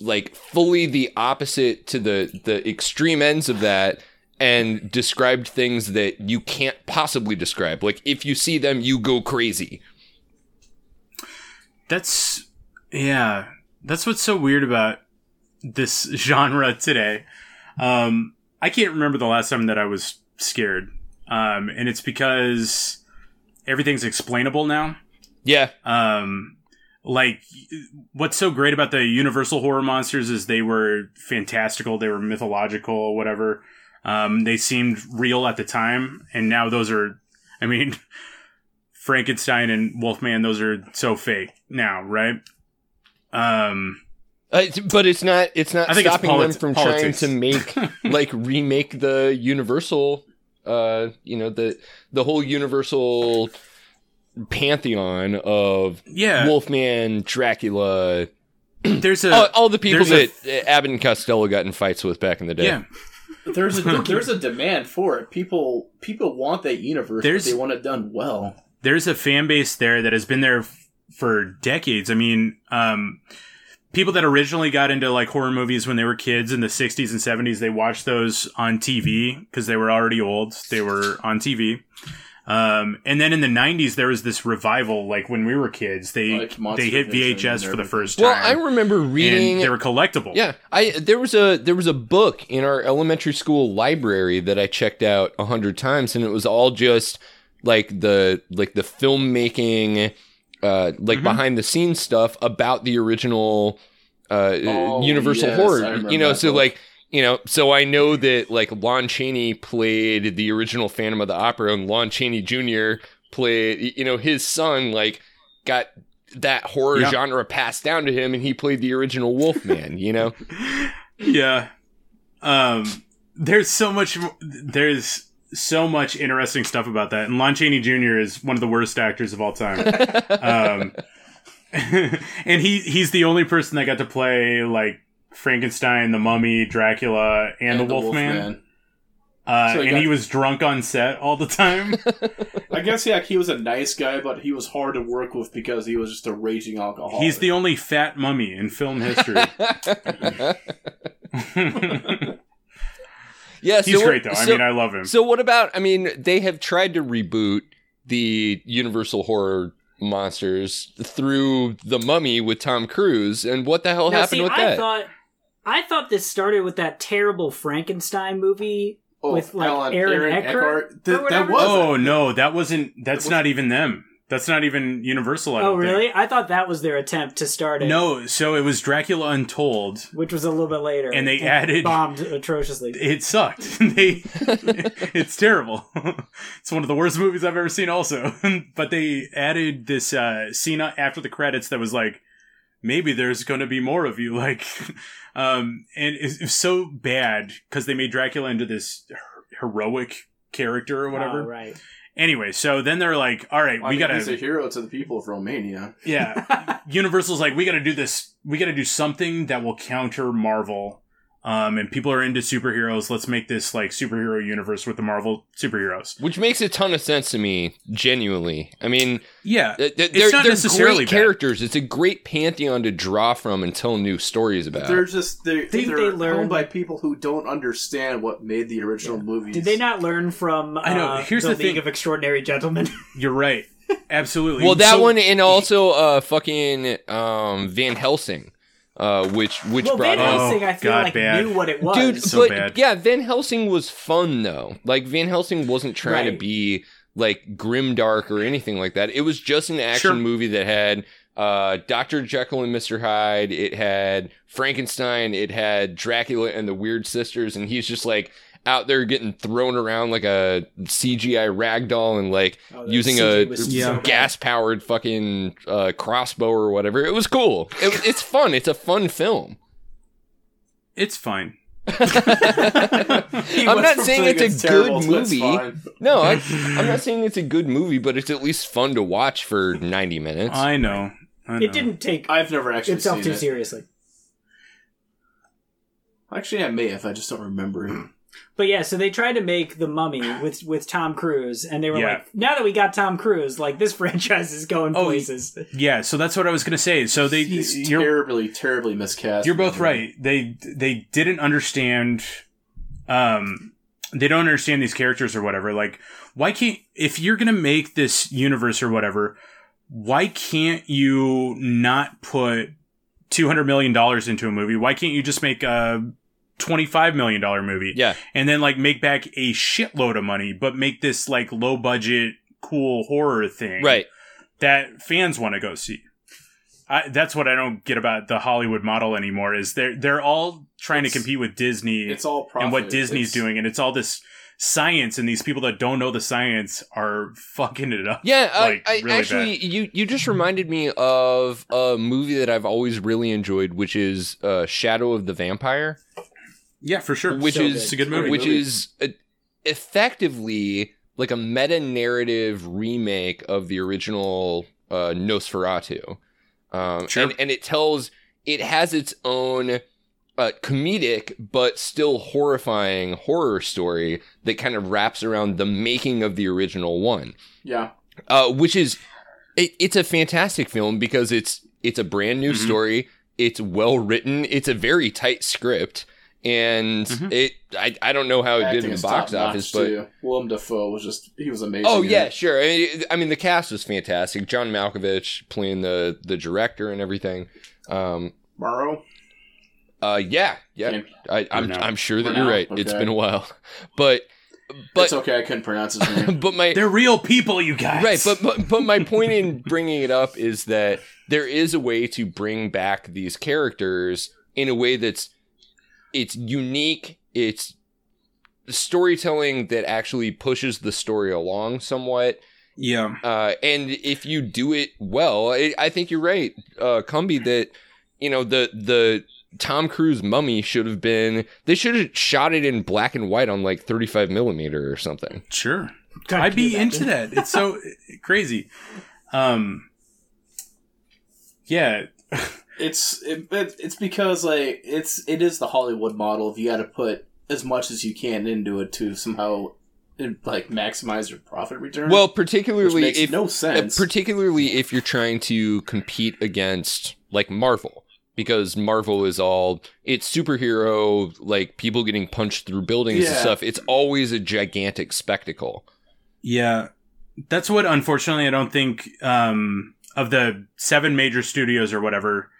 like fully the opposite to the the extreme ends of that and described things that you can't possibly describe like if you see them you go crazy That's yeah. That's what's so weird about this genre today. Um, I can't remember the last time that I was scared, um, and it's because everything's explainable now. yeah Um, like what's so great about the Universal horror monsters is they were fantastical, they were mythological, whatever. Um, they seemed real at the time, and now those are, I mean, Frankenstein and Wolfman, those are so fake now, right? Um, Uh, but it's not it's not I think it's stopping politi- them from politics. trying to make like remake the universal uh you know the the whole universal pantheon of yeah, wolfman dracula there's a all, all the people that a- uh, abbott and costello got in fights with back in the day yeah. There's a there's a demand for it. People people want that universe, There's- but they want it done well. there's a fan base there that has been there f- for decades. I mean, um, people that originally got into like horror movies when they were kids in the 60s and 70s, they watched those on TV because they were already old. They were on TV. Um, and then in the 90s, there was this revival. Like when we were kids, they Like they hit VHS for the first time. well i remember reading and they were collectible. Yeah, I there was a there was a book in our elementary school library that I checked out a hundred times, and it was all just like the like the filmmaking, uh, like Mm-hmm. behind the scenes stuff about the original uh, Oh, Universal yes, horror. You know, so book. like you know, so I know that like Lon Chaney played the original Phantom of the Opera, and Lon Chaney Jr. played you know his son like got that horror Yeah. genre passed down to him, and he played the original Wolfman. You know. Yeah. Um, there's so much, there's so much interesting stuff about that. And Lon Chaney Jr. is one of the worst actors of all time. um, and he, he's the only person that got to play like Frankenstein, the mummy, Dracula, and, the, Wolfman. Uh, So he and got- he was drunk on set all the time. I guess yeah, he was a nice guy, but he was hard to work with because he was just a raging alcoholic. he's the only fat mummy in film history. Yeah, he's so great what- though. I mean, I love him. So what about? I mean, they have tried to reboot the Universal horror monsters through the Mummy with Tom Cruise, and what the hell Now, happened see, with I that? thought I thought this started with that terrible Frankenstein movie Oh, with, like, Alan- Aaron Eckhart Eckhart. Th- that was oh no, that wasn't. That's was- not even them. That's not even Universal. I Oh, don't think. really? I thought that was their attempt to start it. No, so it was Dracula Untold. which was a little bit later, And they added- bombed atrociously. It sucked. they, it's terrible. it's one of the worst movies I've ever seen. Also, but they added this uh, scene after the credits that was like, maybe there's going to be more of you. Like, um, and it, it was so bad because they made Dracula into this her- heroic character or whatever. Oh, right. Anyway, so then they're like, all right, I we mean, gotta He's a hero to the people of Romania. Yeah. Universal's like, we got to do this. We got to do something that will counter Marvel. Um, and people are into superheroes. Let's make this like superhero universe with the Marvel superheroes. Which makes a ton of sense to me, genuinely. I mean, Yeah. th- th- It's they're, not they're necessarily great bad. characters. It's a great pantheon to draw from and tell new stories about. They're just they're, Think they're they learned- by people who don't understand what made the original movies. Did they not learn from uh, I know. Here's the, the League thing. of Extraordinary Gentlemen? You're right. Absolutely. Well, that So- one and also uh fucking um Van Helsing, uh which which well, brought Van in- Helsing, Oh, I feel God, like bad. knew what it was. dude so but bad. yeah van helsing was fun though like van helsing wasn't trying to be like grim dark or anything like that it was just an action Sure. movie that had uh dr jekyll and mr hyde it had frankenstein it had dracula and the weird sisters and he's just like out there getting thrown around like a cgi ragdoll and like Oh, using CG a was gas powered fucking uh, crossbow or whatever it was cool it, it's fun it's a fun film it's fine. I'm not saying thinking it's a terrible good movie. No, I, I'm not saying it's a good movie, but it's at least fun to watch for 90 minutes. I know. I know. It didn't take I've never actually itself seen too it. seriously. Actually, I may if I just don't remember it. But yeah, so they tried to make the Mummy with with Tom Cruise, and they were Yeah. like, "Now that we got Tom Cruise, like this franchise is going Oh, places." Yeah, so that's what I was gonna say. So they, He's you're terribly, terribly miscast. you're both right. They they didn't understand. Um, they don't understand these characters or whatever. Like, why can't if you're gonna make this universe or whatever, why can't you not put two hundred million dollars into a movie? Why can't you just make a twenty five million dollar movie? yeah, and then like make back a shitload of money, but make this like low budget, cool horror thing, right. That fans want to go see. I, that's what I don't get about the Hollywood model anymore. Is they're they're all trying It's- to compete with Disney It's all profit. and what Disney's It's- doing, and it's all this science, and these people that don't know the science are fucking it up. Yeah, I, Like, I really actually, you you just reminded me of a movie that I've always really enjoyed, which is uh, Shadow of the Vampire, Yeah, for sure. which So is it's a good movie. which is uh, effectively like a meta narrative remake of the original uh, Nosferatu. Um, Sure. and, and it tells it has its own uh, comedic but still horrifying horror story that kind of wraps around the making of the original one Yeah. uh, which is it, it's a fantastic film because it's it's a brand new Mhm. story it's well written it's a very tight script and Mhm. it I, I don't know how it did in the box office but too. Willem Dafoe was just he was amazing. oh yeah it. sure I mean, I mean the cast was fantastic john malkovich playing the the director and everything um Morrow. uh yeah yeah Can't- I, I'm, I'm sure that Brunel, you're right It's been a while but but it's okay. I couldn't pronounce his name. but my They're real people, you guys. Right, but, but but my point in bringing it up is that there is a way to bring back these characters in a way that's it's unique. It's storytelling that actually pushes the story along somewhat. yeah, Uh, and if you do it well, I, I think you're right, uh, Cumby, that you know the the Tom Cruise mummy should have been. They should have shot it in black and white on like 35 millimeter or something. sure. God, I'd can you be into that. It's so crazy. Um, yeah, it's it, it, it's because like it's it is the Hollywood model. If you got to put as much as you can into it to somehow like maximize your profit return. Well, which particularly makes if no sense. particularly if you're trying to compete against like Marvel because Marvel is all it's superhero like people getting punched through buildings and stuff it's always a gigantic spectacle Yeah, that's what unfortunately I don't think um, of the seven major studios or whatever.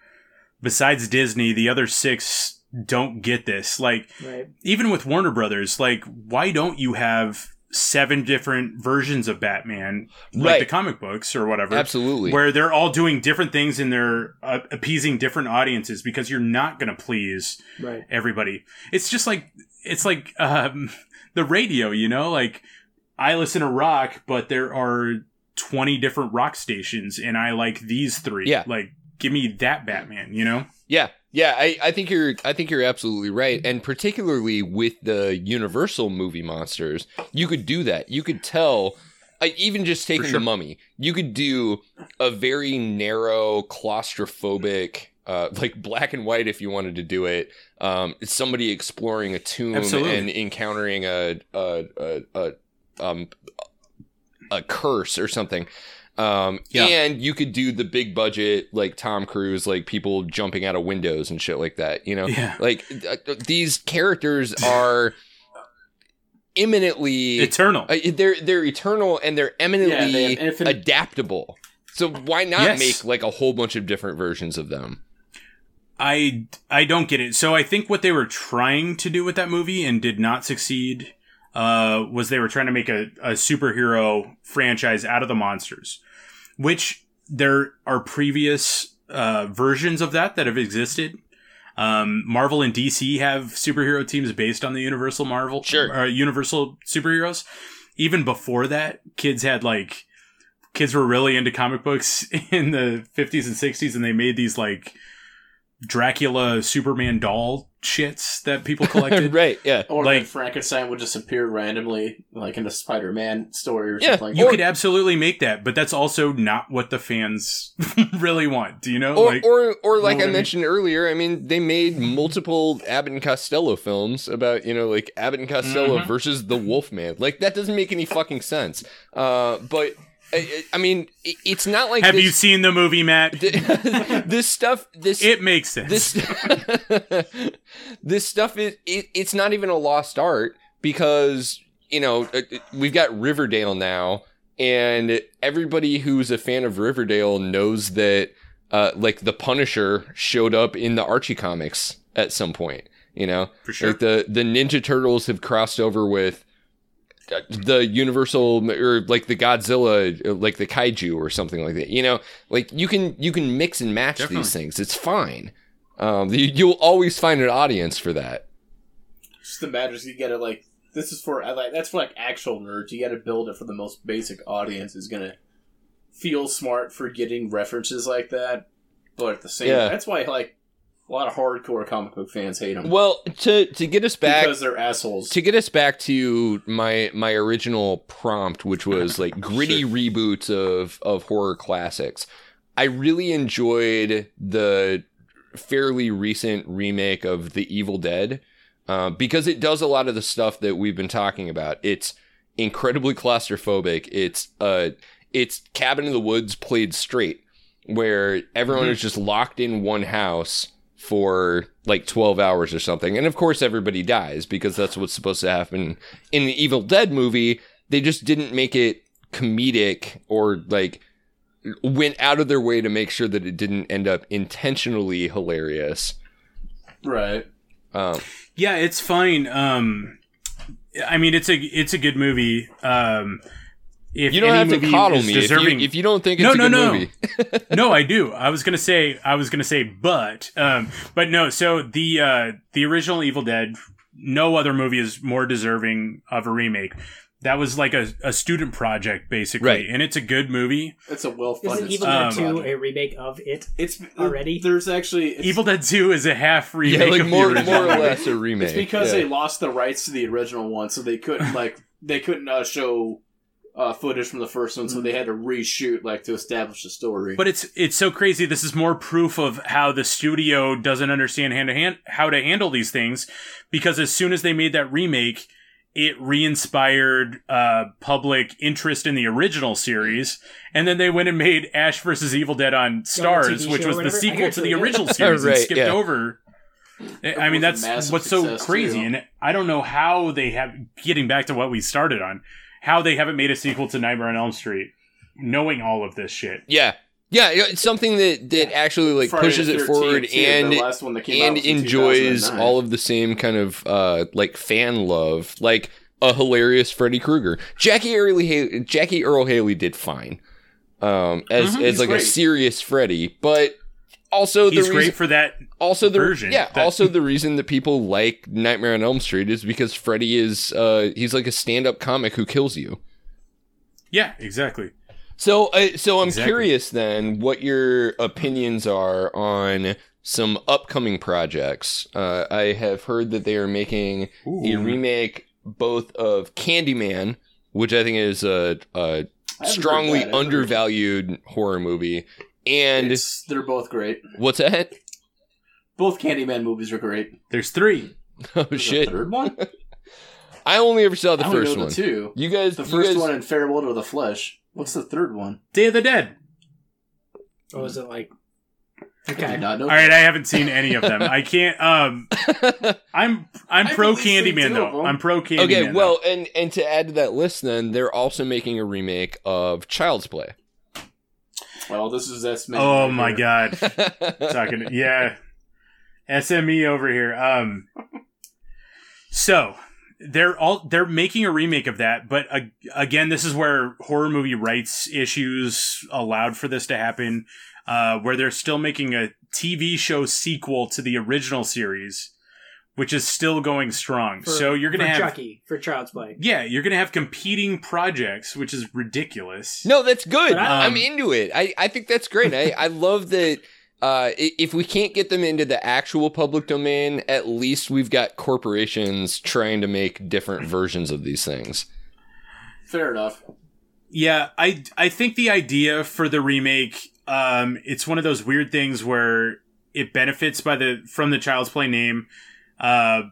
Besides Disney, the other six don't get this. Like Right. even with Warner Brothers, like why don't you have seven different versions of Batman, like Right. the comic books or whatever? absolutely Where they're all doing different things and they're uh, appeasing different audiences because you're not going to please Right. everybody. It's just like it's like um, the radio, you know. Like I listen to rock, but there are twenty different rock stations, and I like these three. Yeah. like give me that Batman, you know. yeah yeah I, I think you're I think you're absolutely right and particularly with the Universal movie monsters you could do that you could tell I, even just taking sure. the mummy you could do a very narrow claustrophobic uh, like black and white if you wanted to do it um, it's somebody exploring a tomb Absolutely. and encountering a a, a, a um a curse or something um, Yeah. and you could do the big budget like Tom Cruise like people jumping out of windows and shit like that you know Yeah. like uh, these characters are imminently Eternal. uh, they're they're eternal and they're Yeah, eminently they infinite- adaptable. So why not Yes. make like a whole bunch of different versions of them? I I don't get it. So I think what they were trying to do with that movie and did not succeed uh, was they were trying to make a, a superhero franchise out of the monsters, which there are previous uh, versions of that that have existed. Um, Marvel and DC have superhero teams based on the Universal Marvel, Sure. uh, Universal superheroes. Even before that, kids had like kids were really into comic books in the 50s and 60s, and they made these like Dracula Superman doll shits that people collected. right? Yeah. Or Like- like Frankenstein would just appear randomly, like in a Spider-Man story or Yeah, something. Like that. you Or- could absolutely make that, but that's also not what the fans really want. Do you know? Or, like, or, or like I I mean? mentioned earlier, I mean, they made multiple Abbott and Costello films about, you know, like Abbott and Costello Mhm. versus the Wolfman. Like, that doesn't make any fucking sense. Uh, but, I, I mean, it's not like have this, you seen the movie, Matt? this stuff, this, It makes sense. this this stuff is it, it's not even a lost art because you know uh, uh, we've got Riverdale now and everybody who's a fan of Riverdale knows that uh, like the Punisher showed up in the Archie comics at some point you know For sure. like the the Ninja Turtles have crossed over with the Universal or like the Godzilla, uh, like the kaiju or something like that. You know, like you can you can mix and match Definitely. these things. It's fine. Um, you, you'll always find an audience for that. Just imagine you gotta like this is for like that's for like actual nerds. You gotta build it for the most basic audience is gonna feel smart for getting references like that. But at the same, Yeah. that's why like a lot of hardcore comic book fans hate them Well, to to get us back because they're assholes. to get us back to my my original prompt, which was like gritty reboots of of horror classics. I really enjoyed the fairly recent remake of The Evil Dead uh, because it does a lot of the stuff that we've been talking about. It's incredibly claustrophobic. It's uh, it's Cabin in the Woods played straight, where everyone is just locked in one house for like 12 hours or something. And of course, everybody dies because that's what's supposed to happen in the Evil Dead movie. They just didn't make it comedic or like went out of their way to make sure that it didn't end up intentionally hilarious. right. Um, yeah, it's fine. Um, I mean, it's a it's a good movie. Um, if you don't any have to movie coddle is me if deserving- you, if you don't think it's No, a no, good no. movie. no, I do. I was gonna say, I was gonna say, but, um, but no. So the uh, the original Evil Dead, no other movie is more deserving of a remake. That was like a, a student project, basically, Right. and it's a good movie. It's a well funded. Isn't Evil Um, Dead 2 a remake of it? It's already? There's actually it's, Evil Dead Two is a half remake. yeah, like of more original more or movie. less a remake. It's because yeah. they lost the rights to the original one, so they couldn't like they couldn't uh, show uh, footage from the first one, so they had to reshoot like to establish the story. But it's it's so crazy. This is more proof of how the studio doesn't understand hand to hand how to handle these things, because as soon as they made that remake, it re-inspired uh, public interest in the original series, and then they went and made Ash versus Evil Dead on Starz, TV which show was or the whatever? I sequel to the yeah. original series Right, and skipped yeah. over. I I mean, was a that's massive what's so success, crazy, too. and I don't know how they have getting back to what we started on, how they haven't made a sequel to Nightmare on Elm Street, knowing all of this shit. yeah. Yeah, it's something that, that actually like Friday pushes the it forward too, and the last one that came and was enjoys all of the same kind of uh like fan love, like a hilarious Freddy Krueger. Jackie Earle Haley, Jackie Earle Haley did fine, um, as Mhm, as he's like a serious Freddy, but also the He's reason, great for that also the version yeah, that- also the reason that people like Nightmare on Elm Street is because Freddy is uh he's like a stand up comic who kills you. Yeah, exactly. So, uh, so I'm Exactly. curious then what your opinions are on some upcoming projects. Uh, I have heard that they are making a remake both of Candyman, which I think is a, haven't strongly that. I've heard- undervalued horror movie, and It's- they're both great. what's that? Both Candyman movies are great. There's three. Oh There's a shit! third one. I only ever saw the I only first know one. The two. You guys, The you first guys- one in Farewell to the Flesh. What's the third one? Day of the Dead. Or was it like I Okay. did not know. All right, I haven't seen any of them. I can't. Um, I'm I'm I've pro at least seen Candyman though. I'm pro Candyman. okay, though. well, and and to add to that list, then they're also making a remake of Child's Play. Well, this is S. Oh my god. talking yeah sme over here um so they're all they're making a remake of that but uh, again this is where horror movie rights issues allowed for this to happen uh where they're still making a tv show sequel to the original series which is still going strong For- so you're gonna for have Chucky for Child's Play. yeah you're gonna have competing projects which is ridiculous No, that's good. But I- I'm into it. I, I think that's great. I, I love that uh, if we can't get them into the actual public domain, at least we've got corporations trying to make different versions of these things. Fair enough. Yeah, I I think the idea for the remake, um, it's one of those weird things where it benefits by the from the Child's Play name. Uh,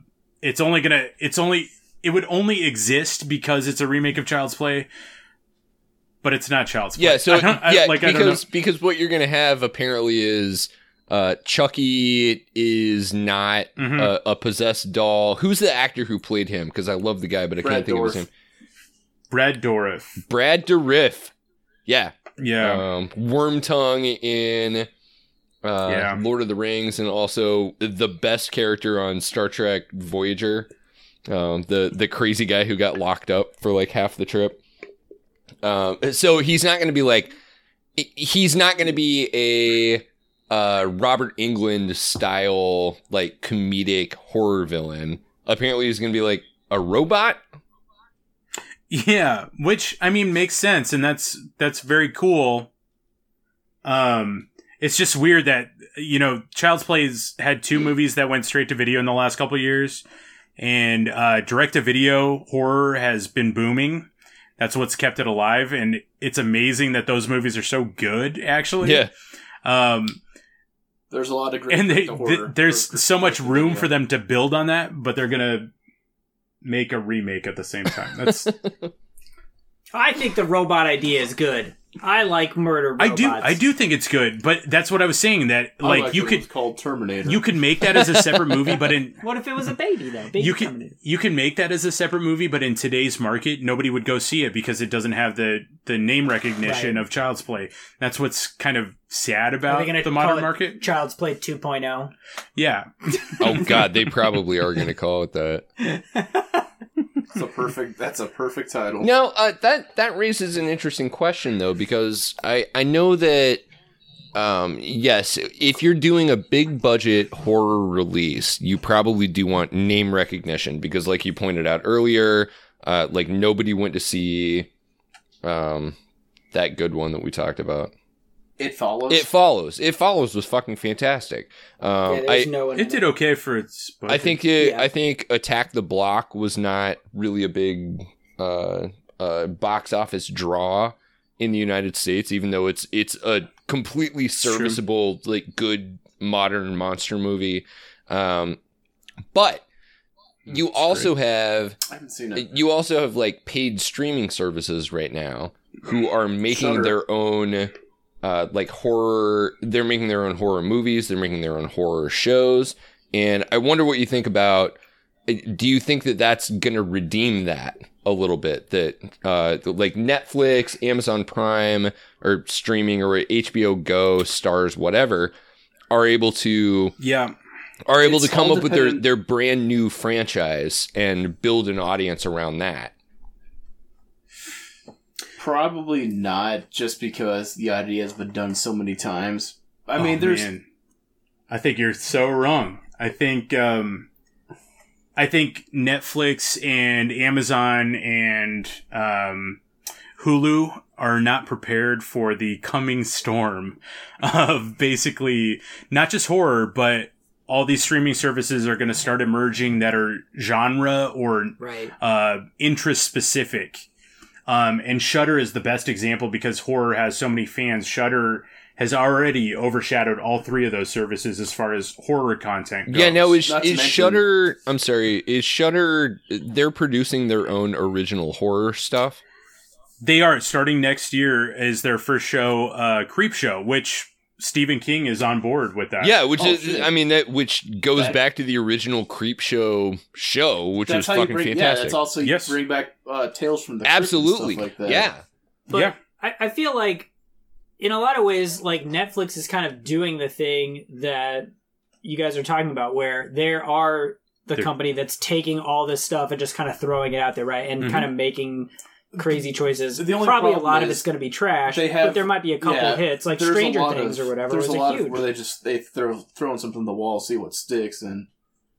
it's only gonna, it's only, it would only exist because it's a remake of Child's Play, but it's not Child's Play. Yeah, so I don't- I- yeah, like I don't know. because because what you're gonna have apparently is uh, Chucky is not Mhm. a, a possessed doll. Who's the actor who played him? Because I love the guy, but I Brad can't think of his name. Brad Dourif. Brad Dourif. Yeah, Yeah, um, Wormtongue in uh, Yeah. Lord of the Rings, and also the best character on Star Trek Voyager, um, the the crazy guy who got locked up for like half the trip. Um, so he's not going to be like he's not going to be a uh, Robert Englund style like comedic horror villain. Apparently, he's going to be like a robot. yeah, which I mean makes sense, and that's that's very cool. Um, it's just weird that you know Child's Play's had two movies that went straight to video in the last couple of years, and uh, direct to video horror has been booming. That's what's kept it alive, and it's amazing that those movies are so good. Actually, Yeah, Um, There's a lot of great. and they, the th- there's for- so much room for them to build on that, but they're gonna make a remake at the same time. That's I think the robot idea is good. I like murder I do I do think it's good, but that's what I was saying that I like you it could was called Terminator. you could make that as a separate movie, but in What if it was a baby though? Baby you can Terminator. you can make that as a separate movie, but in today's market, nobody would go see it because it doesn't have the the name recognition Right. of Child's Play. That's what's kind of sad Are about they going to the modern market. Child's Play oh? 2.0? Yeah, oh god, they probably are going to call it that. That's a perfect. That's a perfect title. Now, uh, that that raises an interesting question though, because I I know that um, yes, if you're doing a big budget horror release, you probably do want name recognition because, like you pointed out earlier, uh, like nobody went to see um, that good one that we talked about. It follows. It follows. It follows was fucking fantastic. Um, yeah, I, there's no one. it did okay for its. Budget. I think it, Yeah. I think Attack the Block was not really a big uh, uh, box office draw in the United States, even though it's it's a completely true. serviceable, like good modern monster movie. Um, but you It's also have I haven't seen it. you also have like paid streaming services right now who are making Shudder. their own uh, like horror they're making their own horror movies they're making their own horror shows and i wonder what you think about uh, do you think that that's gonna redeem that a little bit that uh, like netflix amazon prime or streaming or hbo go starz whatever are able to yeah. are able It's to come up with their, their brand new franchise and build an audience around that. Probably not, just because the idea has been done so many times. I mean, Oh, there's man. I think you're so wrong. I think um, I think Netflix and Amazon and um, Hulu are not prepared for the coming storm of basically not just horror, but all these streaming services are going to start emerging that are genre or Right. uh, interest specific. Um, and Shudder is the best example because horror has so many fans. Shudder has already overshadowed all three of those services as far as horror content goes. Yeah, now is Not is mention- Shudder? I'm sorry, is Shudder? They're producing their own original horror stuff. they are starting next year as their first show, uh, Creep Show, which Stephen King is on board with that. Yeah, which Oh, is, shit. I mean, that which goes That- back to the original Creep Show show, which that's was fucking bring. Yeah, fantastic. that's also you Yes. bring back uh, tales from the Crypt and Absolutely, stuff like that. yeah. But Yeah. I, I feel like in a lot of ways, like Netflix is kind of doing the thing that you guys are talking about, where there are the They're- company that's taking all this stuff and just kind of throwing it out there, right? And Mhm. kind of making crazy choices. The only Probably a problem lot of it's going to be trash, they have- but there might be a couple yeah, hits, like There's a Stranger lot Things of- or whatever. There's was a a lot huge. of where they just they throw throwing something in the wall, see what sticks, and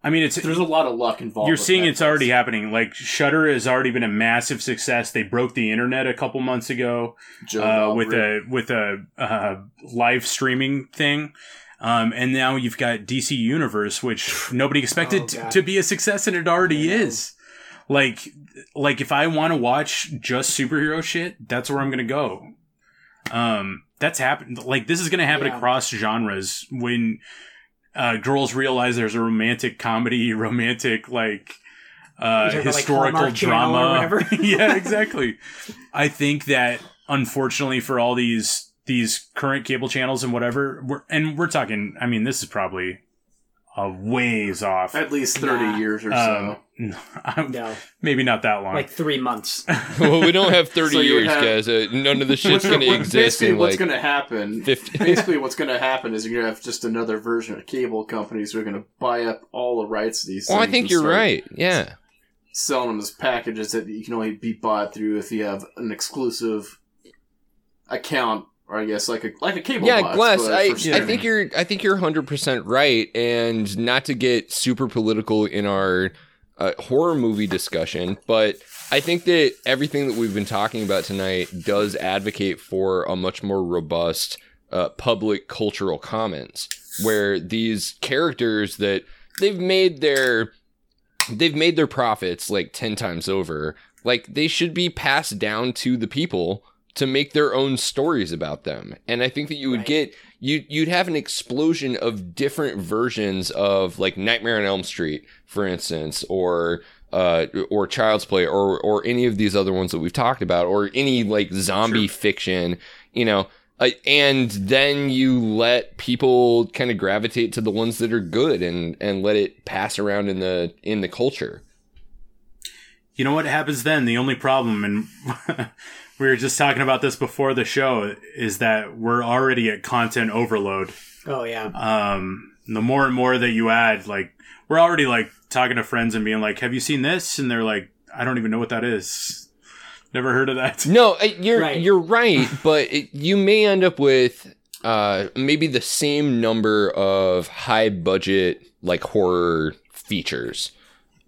I mean, it's there's a lot of luck involved. you're seeing it's Netflix. already happening. Like Shudder has already been a massive success. They broke the internet a couple months ago uh, with a with a uh, live streaming thing. Um, and now you've got DC Universe, which nobody expected Oh, t- to be a success, and it already I is. Like, like if I want to watch just superhero shit, that's where I'm gonna go. Um, that's happened. Like this is gonna happen Yeah. across genres when uh, girls realize there's a romantic comedy, romantic like uh, You're talking about, like, historical or drama. yeah, exactly. I think that unfortunately for all these these current cable channels and whatever, we're, and we're talking. I mean, this is probably a ways off. at least thirty Nah. years or Um, so. no, I'm- no, maybe not that long. like three months. well, we don't have 30 So years, have- guys. Uh, none of the shit's going to What- exist Basically, what's like going to happen? 50. basically, what's going to happen is you're going to have just another version of cable companies who are going to buy up all the rights to these. well, I think you're right. Yeah. Selling them as packages that you can only be bought through if you have an exclusive account, or I guess like a like a cable. yeah, box, Glass. I, I think you're. I think you're 100 percent right. And not to get super political in our uh, horror movie discussion, but I think that everything that we've been talking about tonight does advocate for a much more robust uh, public cultural commons, where these characters that they've made their they've made their profits like 10 times over like they should be passed down to the people to make their own stories about them and i think that you would Right. get you you'd have an explosion of different versions of like nightmare on elm street for instance or uh, or Child's Play, or or any of these other ones that we've talked about, or any like zombie fiction, you know, uh, and then you let people kind of gravitate to the ones that are good, and and let it pass around in the in the culture. You know what happens then? The only problem, and we were just talking about this before the show, is that we're already at content overload. Oh yeah, Um, the more and more that you add, like, we're already like talking to friends and being like, "Have you seen this?" And they're like, "I don't even know what that is. Never heard of that." No, uh, you're Right. you're right, but it, you may end up with uh, maybe the same number of high budget like horror features,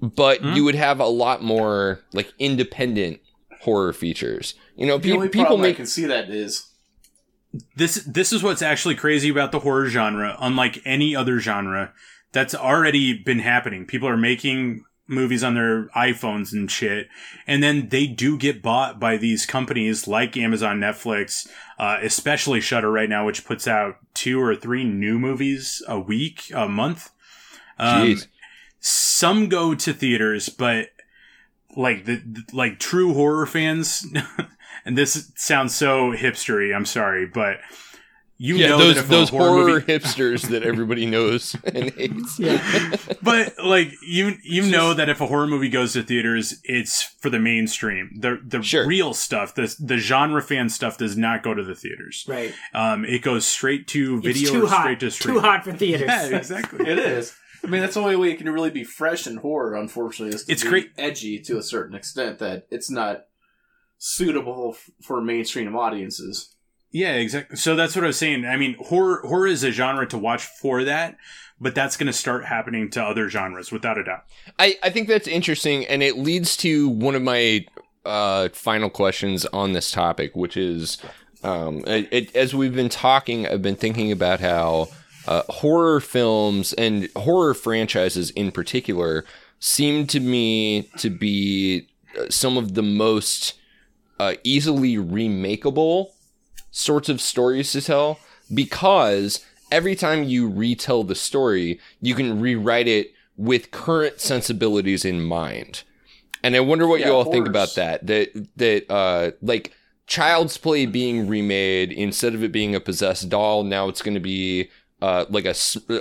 but Hmm? you would have a lot more like independent horror features. You know, the pe- only people problem I can see that is this this is what's actually crazy about the horror genre unlike any other genre that's already been happening people are making movies on their iPhones and shit and then they do get bought by these companies like Amazon Netflix uh, especially Shudder right now which puts out two or three new movies a week a month um, Jeez. some go to theaters but like the, the- like true horror fans and this sounds so hipstery i'm sorry but you yeah, know those that those horror, horror movie, hipsters that everybody knows and hates. yeah, but like you you know that if a horror movie goes to theaters it's for the mainstream the the Sure. real stuff the the genre fan stuff does not go to the theaters right. um it goes straight to video it's too or hot. straight to stream Too hot for theaters. yeah exactly it is. I mean, that's the only way it can really be fresh in horror. Unfortunately, is to It's be great- edgy to a certain extent that it's not suitable f- for mainstream audiences. Yeah, exactly. So that's what I was saying. I mean, horror horror is a genre to watch for that, but that's going to start happening to other genres without a doubt. I, I think that's interesting, and it leads to one of my uh, final questions on this topic, which is um, it, it, as we've been talking, I've been thinking about how uh, horror films and horror franchises in particular seem to me to be uh, some of the most uh, easily remakeable sorts of stories to tell because every time you retell the story, you can rewrite it with current sensibilities in mind. And I wonder what Yeah, you all think about that. That that uh like Child's Play being remade instead of it being a possessed doll, now it's going to be uh, like a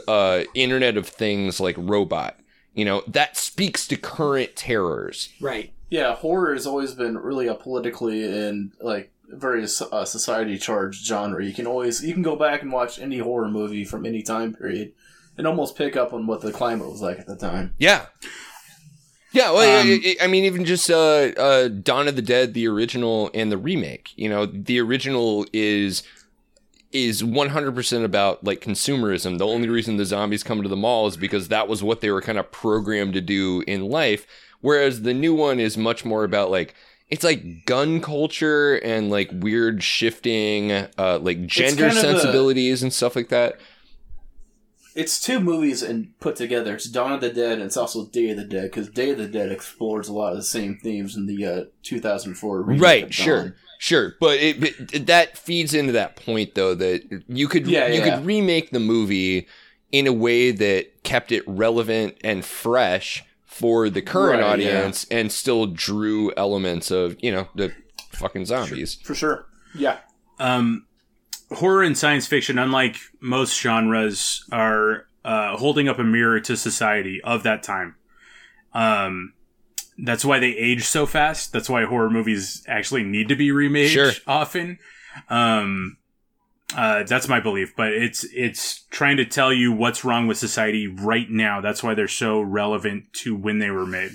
uh, Internet of Things like robot. You know that speaks to current terrors. Right. Yeah, horror has always been really a politically and like very uh, society charged genre. You can always you can go back and watch any horror movie from any time period and almost pick up on what the climate was like at the time. Yeah. Yeah, well, Um, I, I I mean, even just uh, uh, Dawn of the Dead, the original and the remake. You know, the original is is 100% about like consumerism. The only reason the zombies come to the mall is because that was what they were kind of programmed to do in life. Whereas the new one is much more about like it's like gun culture and like weird shifting uh like gender of a- sensibilities and stuff like that. It's two movies and put together. It's Dawn of the Dead and it's also Day of the Dead because Day of the Dead explores a lot of the same themes in the uh, 2004 remake right sure. Sure but it, it- that feeds into that point though that you could Yeah, you yeah. could remake the movie in a way that kept it relevant and fresh for the current Right, audience and still drew elements of you know the fucking zombies For sure. Yeah. um, horror and science fiction, unlike most genres, are uh, holding up a mirror to society of that time. Um, that's why they age so fast. That's why horror movies actually need to be remade Sure. often. Um, uh, that's my belief, but it's it's trying to tell you what's wrong with society right now. That's why they're so relevant to when they were made.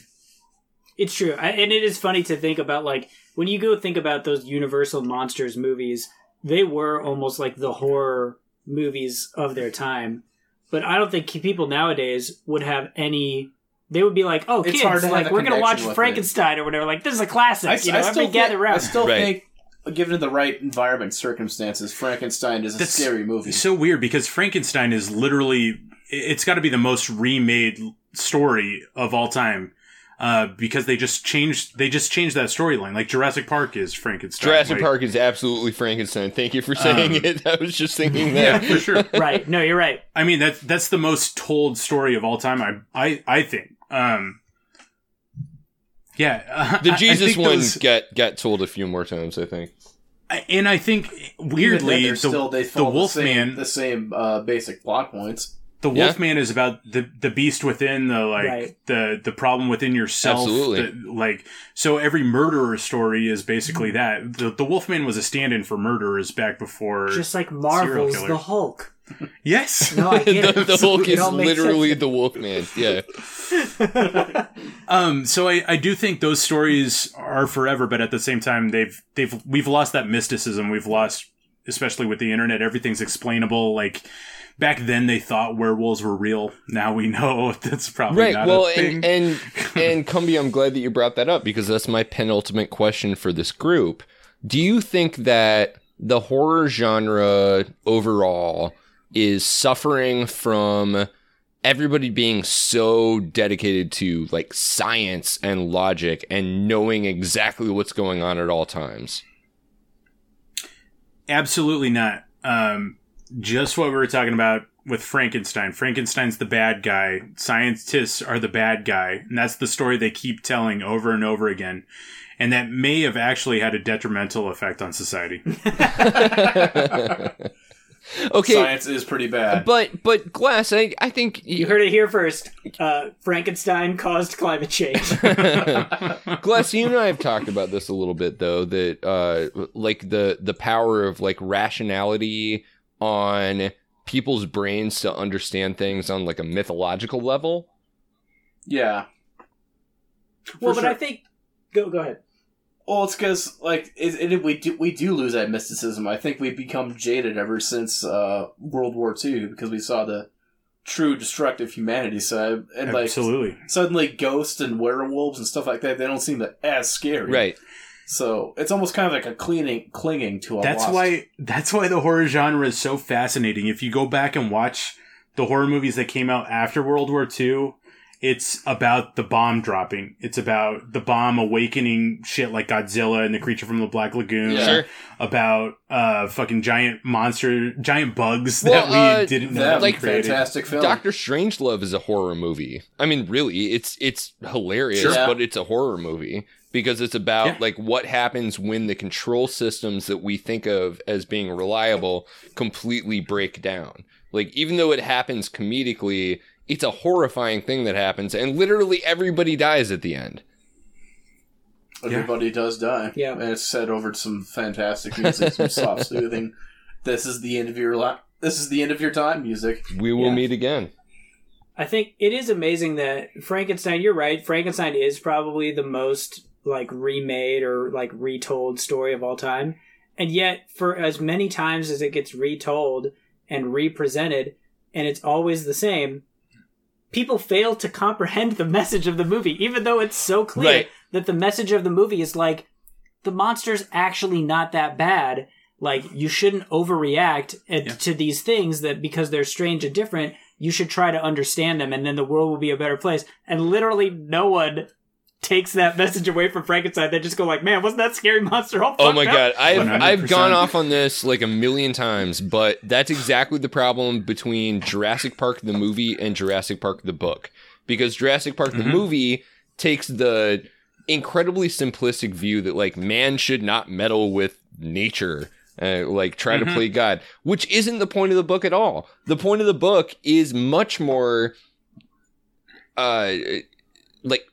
It's true, I, and it is funny to think about. Like when you go think about those Universal monsters movies, they were almost like the horror movies of their time. But I don't think people nowadays would have any. They would be like, "Oh, It's kids, hard to have like a we're gonna watch connection with Frankenstein or whatever. Like this is a classic. I, you know, I still everybody gather around." I still Right. think, given the right environment circumstances, Frankenstein is a That's scary movie. It's so weird because Frankenstein is literally it's got to be the most remade story of all time. Uh, because they just changed they just changed that storyline. Like Jurassic Park is Frankenstein. Jurassic Like- Park is absolutely Frankenstein. Thank you for saying Um, it. I was just thinking Yeah, that. for sure. right? No, you're right. I mean that's that's the most told story of all time. I I I think. Um. Yeah, The I- I Jesus think one those- got got told a few more times, I think. and I think weirdly then, they're the, still they the follow the same, the same uh, basic plot points. The Yeah. Wolfman is about the the beast within the like Right. the the problem within yourself. Absolutely. the- like so, every murderer story is basically that. The the Wolfman was a stand-in for murderers back before. Just like Marvel's the Hulk. Yes. No, I get the, it. the Hulk It is all literally sense. the Wolfman. Yeah. Um. So I I do think those stories are forever, but at the same time, they've they've we've lost that mysticism. We've lost, especially with the internet, everything's explainable. Like. Back then, they thought werewolves were real. Now we know that's probably right. not Well, a thing. and and and Cumby, I'm glad that you brought that up because that's my penultimate question for this group. Do you think that the horror genre overall is suffering from everybody being so dedicated to like science and logic and knowing exactly what's going on at all times? Absolutely not. Um, just what we were talking about with Frankenstein. Frankenstein's the bad guy. Scientists are the bad guy. And that's the story they keep telling over and over again. And that may have actually had a detrimental effect on society. okay. Science is pretty bad. But but glass, I I think You heard it here first. Uh, Frankenstein caused climate change. Glass, you and I have talked about this a little bit though, that uh like the the power of like rationality on people's brains to understand things on like a mythological level. yeah. well, For but sure. I think go go ahead. Well, it's because like it, it, we do we do lose that mysticism. I think we've become jaded ever since uh, World War II because we saw the true destructive humanity side, and like Absolutely. suddenly ghosts and werewolves and stuff like that they don't seem to as scary. Right. So it's almost kind of like a cleaning clinging to a. That's lost- why that's why the horror genre is so fascinating. If you go back and watch the horror movies that came out after World War II, it's about the bomb dropping. It's about the bomb awakening shit like Godzilla and the creature from the Black Lagoon. Yeah. Sure. About uh fucking giant monster giant bugs Well, that we uh, didn't know that we like created. fantastic film. Doctor Strangelove is a horror movie. I mean, really, it's it's hilarious, Sure. but it's a horror movie. because it's about Yeah. like what happens when the control systems that we think of as being reliable completely break down. Like even though it happens comedically, it's a horrifying thing that happens and literally everybody dies at the end. Everybody does die. Yeah. And it's set over to some fantastic music, some soft soothing. This is the end of your life. This is the end of your time music. We will Yeah. meet again. I think it is amazing that Frankenstein. You're right. Frankenstein is probably the most like remade or like retold story of all time, and yet for as many times as it gets retold and represented, and it's always the same. People fail to comprehend the message of the movie, even though it's so clear Right. that the message of the movie is like the monster's actually not that bad. Like you shouldn't overreact at- Yeah. to these things that because they're strange and different, you should try to understand them, and then the world will be a better place. And literally, no one takes that message away from Frankenstein. They just go like, "Man, wasn't that scary monster?" all Oh my up?" god, I've 100%. I've gone off on this like a million times, but that's exactly the problem between Jurassic Park the movie and Jurassic Park the book. Because Jurassic Park the Mhm. movie takes the incredibly simplistic view that like man should not meddle with nature. Uh, like try to Mhm. play God, which isn't the point of the book at all. The point of the book is much more, uh, like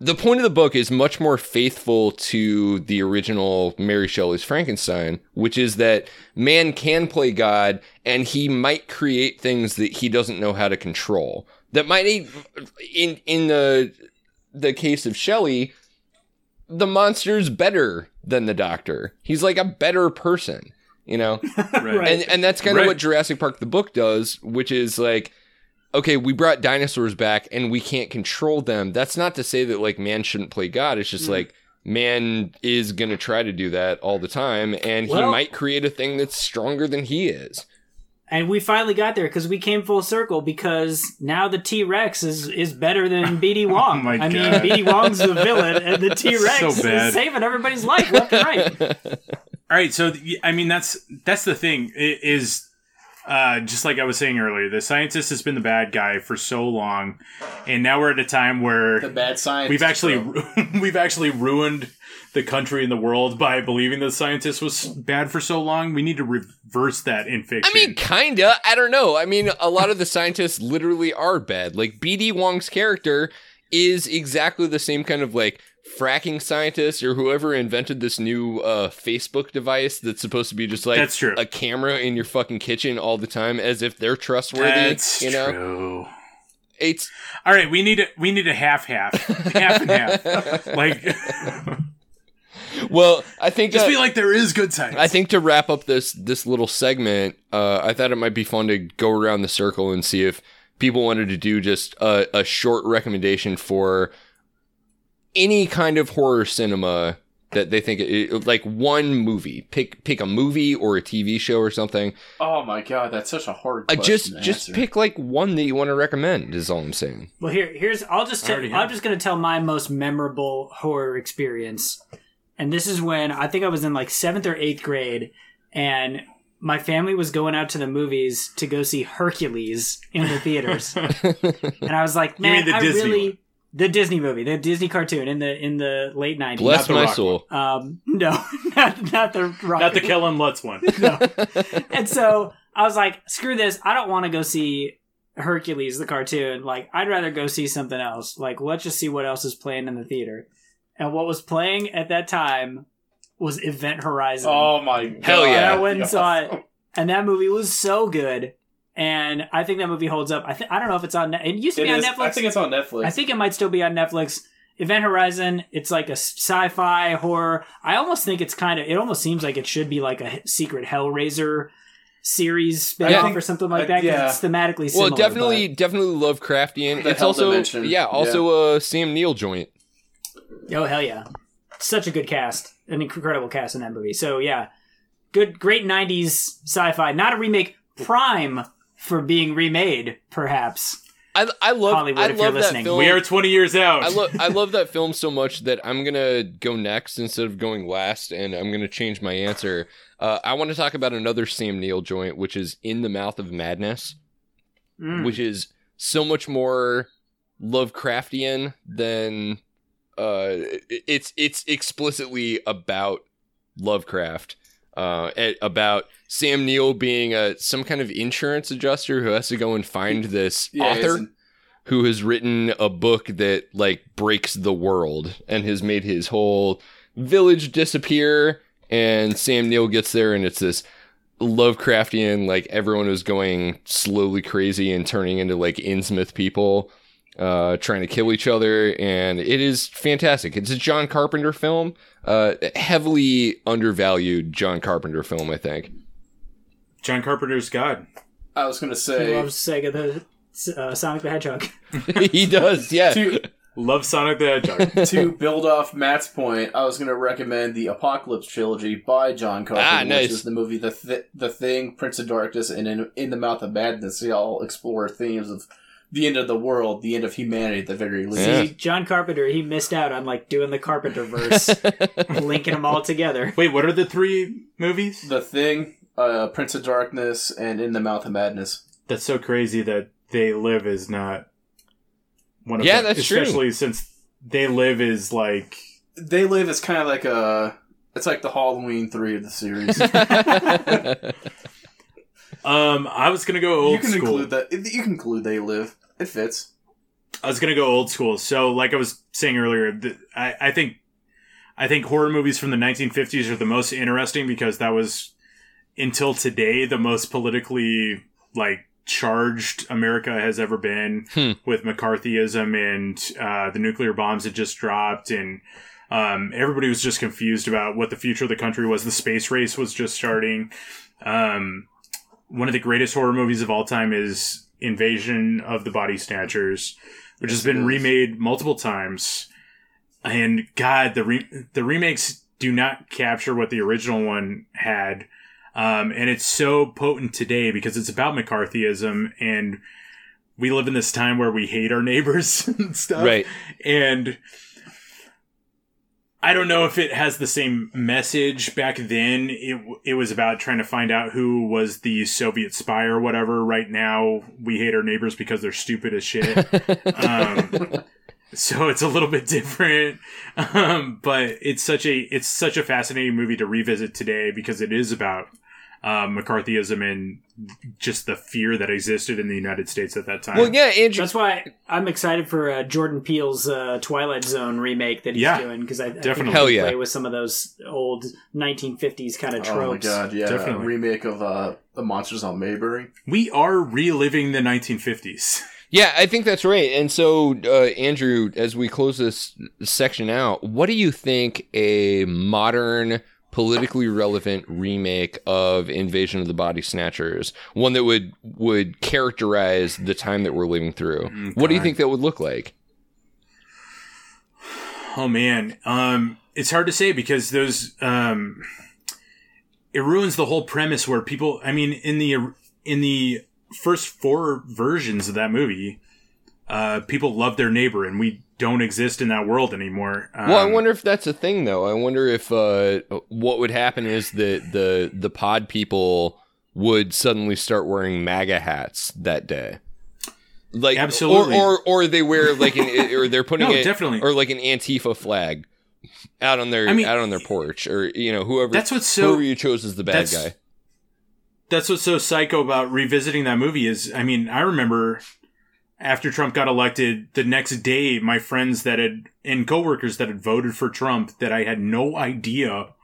the point of the book is much more faithful to the original Mary Shelley's Frankenstein, which is that man can play God and he might create things that he doesn't know how to control. That might in in the the case of Shelley, the monster's better than the doctor. He's like a better person, you know? Right. and and that's kind of Right. what Jurassic Park the book does, which is like, okay, we brought dinosaurs back and we can't control them. That's not to say that like man shouldn't play God. It's just Mm. like man is gonna try to do that all the time, and he might create a thing that's stronger than he is. And we finally got there because we came full circle because now the T Rex is is better than BD Wong. Oh my I mean, God. BD Wong's the villain, and the T Rex So is saving everybody's life left and right. All right, so I mean that's that's the thing is uh, just like I was saying earlier, the scientist has been the bad guy for so long, and now we're at a time where The bad science. we've actually ru- we've actually ruined the country and the world by believing the scientist was bad for so long. We need to reverse that in fiction. I mean, kinda. I don't know. I mean, a lot of the scientists literally are bad. Like BD Wong's character is exactly the same kind of like fracking scientist or whoever invented this new uh, Facebook device that's supposed to be just like That's true. a camera in your fucking kitchen all the time as if they're trustworthy. that's you know, true. it's All right, we need a we need a half half, half and half. Like, well, I think just uh, be like there is good science. I think to wrap up this this little segment, uh, I thought it might be fun to go around the circle and see if people wanted to do just a, a short recommendation for any kind of horror cinema that they think it, like one movie. Pick pick a movie or a TV show or something. Oh my god, that's such a hard. Uh, just to just answer. pick like one that you want to recommend. Is all I'm saying. Well, here, here's I'll just I tell, already I'm have. just gonna tell my most memorable horror experience, and this is when I think I was in like seventh or eighth grade, and my family was going out to the movies to go see Hercules in the theaters, and I was like, You mean man, the I Disney really one? The Disney movie, the Disney cartoon in the in the late nineties. Bless my Rock soul. Um, no, not not the rock. not the Kellan Lutz one. no. and so I was like, screw this. I don't want to go see Hercules, the cartoon. Like, I'd rather go see something else. Like, let's just see what else is playing in the theater. And what was playing at that time was Event Horizon. Oh my god! Hell yeah. And I went and saw it. And that movie was so good. And I think that movie holds up. I th- I don't know if it's on. Net- it used to It be on Netflix. I think it's on Netflix. I think it might still be on Netflix. Event Horizon, it's like a sci-fi horror. I almost think it's kind of. It almost seems like it should be like a secret Hellraiser series spin-off think- or something like that. that. 'cause yeah. it's thematically similar. Well, definitely, but- definitely Lovecraftian. The it's also Dimension, yeah, yeah. also a Sam Neill joint. oh hell yeah, such a good cast, an incredible cast in that movie. So yeah, good, great '90s sci-fi. Not a remake. Prime for being remade, perhaps. I I love Hollywood, I if you're love that listening. film. We are 20 years out. I love I love that film so much that I'm gonna go next instead of going last, and I'm gonna change my answer. Uh, I want to talk about another Sam Neill joint, which is In the Mouth of Madness, Mm. which is so much more Lovecraftian than uh, it's it's explicitly about Lovecraft, uh, at- about Sam Neill being a some kind of insurance adjuster who has to go and find this Yeah, author who has written a book that like breaks the world and has made his whole village disappear. And Sam Neill gets there, and it's this Lovecraftian, like everyone is going slowly crazy and turning into like Innsmouth people, uh, trying to kill each other, and it is fantastic. It's a John Carpenter film, uh, heavily undervalued John Carpenter film, I think. John Carpenter's God. I was gonna He say loves Sega the uh, Sonic the Hedgehog. he does, yeah. to Love Sonic the Hedgehog. to build off Matt's point. I was gonna recommend the Apocalypse trilogy by John Carpenter, Ah, nice. which is the movie the Th- the Thing, Prince of Darkness, and in, in the Mouth of Madness. They all explore themes of the end of the world, the end of humanity, at the very least. Yeah. See, John Carpenter, he missed out on like doing the Carpenter verse, linking them all together. Wait, what are the three movies? The Thing, uh, Prince of Darkness, and In the Mouth of Madness. That's so crazy that They Live is not one of Yeah, them. that's true. Especially since They Live is like They Live is kind of like a. It's like the Halloween three of the series. um I was gonna go old you can school. include that. You can include They Live. It fits. I was gonna go old school. So, like I was saying earlier, th- I, I think, I think horror movies from the 1950s are the most interesting because that was until today the most politically like charged America has ever been Hmm. with McCarthyism and uh, the nuclear bombs had just dropped and. Um, everybody was just confused about what the future of the country was. The space race was just starting. Um, one of the greatest horror movies of all time is Invasion of the Body Snatchers, which has Yes, been remade multiple times. And God, the re- the remakes do not capture what the original one had. Um, and it's so potent today because it's about McCarthyism and we live in this time where we hate our neighbors and stuff. right. And I don't know if it has the same message back then. It it was about trying to find out who was the Soviet spy or whatever. Right now, we hate our neighbors because they're stupid as shit. um, so it's a little bit different, um, but it's such a it's such a fascinating movie to revisit today because it is about uh, McCarthyism and just the fear that existed in the United States at that time. Well, yeah, Andrew. That's why I'm excited for uh, Jordan Peele's uh, Twilight Zone remake that he's Yeah, doing because I, I definitely. think he Hell yeah. play with some of those old 1950s kind of tropes. Oh my tropes. god, yeah. Definitely. Remake of uh, The Monsters on Mayberry. we are reliving the 1950s. Yeah, I think that's right. And so, uh, Andrew, as we close this section out, what do you think a modern, politically relevant remake of Invasion of the Body Snatchers, one that would would characterize the time that we're living through? What do you think that would look like? Oh man, um, it's hard to say because those um, it ruins the whole premise where people. I mean, in the in the first four versions of that movie, uh, people love their neighbor, and we don't exist in that world anymore. Um, Well, I wonder if that's a thing, though. I wonder if uh, what would happen is that the the pod people would suddenly start wearing MAGA hats that day. Like Absolutely. or or, or they wear like an or they're putting No, it definitely. or like an Antifa flag out on their I mean- out on their porch or you know whoever That's what's so- whoever you chose as the bad that's- guy. that's what's so psycho about revisiting that movie is I mean, I remember after Trump got elected, the next day my friends that had and coworkers that had voted for Trump that I had no idea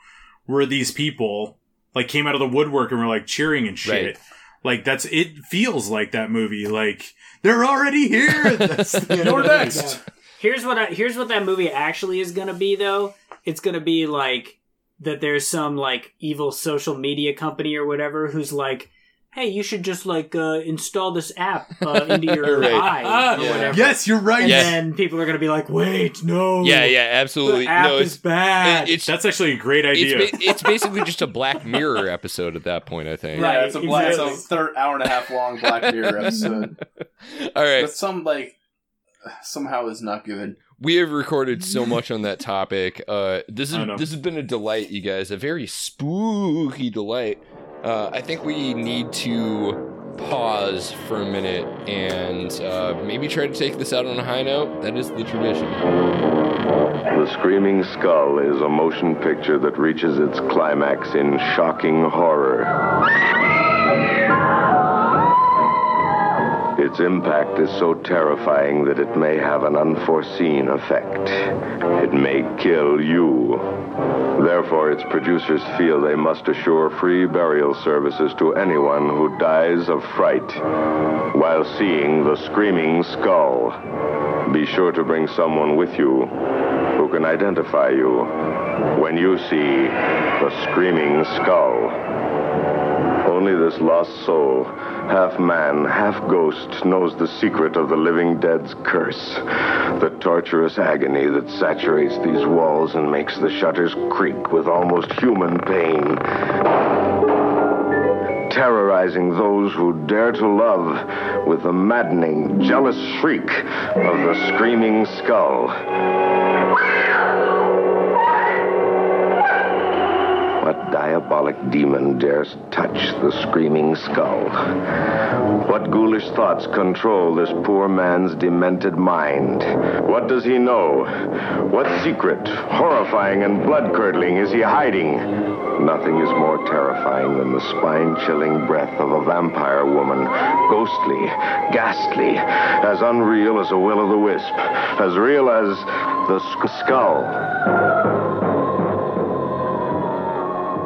were these people like came out of the woodwork and were like cheering and shit. Right. Like that's it feels like that movie. Like they're already here. That's the end of You're the movie. next. Here's what I, here's what that movie actually is going to be though. It's going to be like that there's some like evil social media company or whatever who's like, "Hey, you should just like uh, install this app uh, into your Right. eye or Yeah. whatever." Yes, you're right. And Yeah. then people are going to be like, "Wait, no. Yeah, yeah, absolutely. The app no, is it's bad." it- it's That's actually a great it's, idea. ba- it's basically just a Black Mirror episode at that point. I think. Right. Yeah, it's a black, exactly. it's a third hour and a half long Black Mirror episode. All right. But some like somehow is not good. We have recorded so much on that topic. Uh, this is this has been a delight, you guys. A very spooky delight. Uh, I think we need to pause for a minute and uh, maybe try to take this out on a high note. That is the tradition. The Screaming Skull is a motion picture that reaches its climax in shocking horror. Its impact is so terrifying that it may have an unforeseen effect. It may kill you. Therefore, its producers feel they must assure free burial services to anyone who dies of fright while seeing the Screaming Skull. Be sure to bring someone with you who can identify you when you see the Screaming Skull. Only this lost soul, half man, half ghost, knows the secret of the living dead's curse. The torturous agony that saturates these walls and makes the shutters creak with almost human pain. Terrorizing those who dare to love with the maddening, jealous shriek of the screaming skull. What diabolic demon dares touch the screaming skull? What ghoulish thoughts control this poor man's demented mind? What does he know? What secret, horrifying and blood curdling, is he hiding? Nothing is more terrifying than the spine chilling breath of a vampire woman, ghostly, ghastly, as unreal as a will o' the wisp, as real as the sk- skull.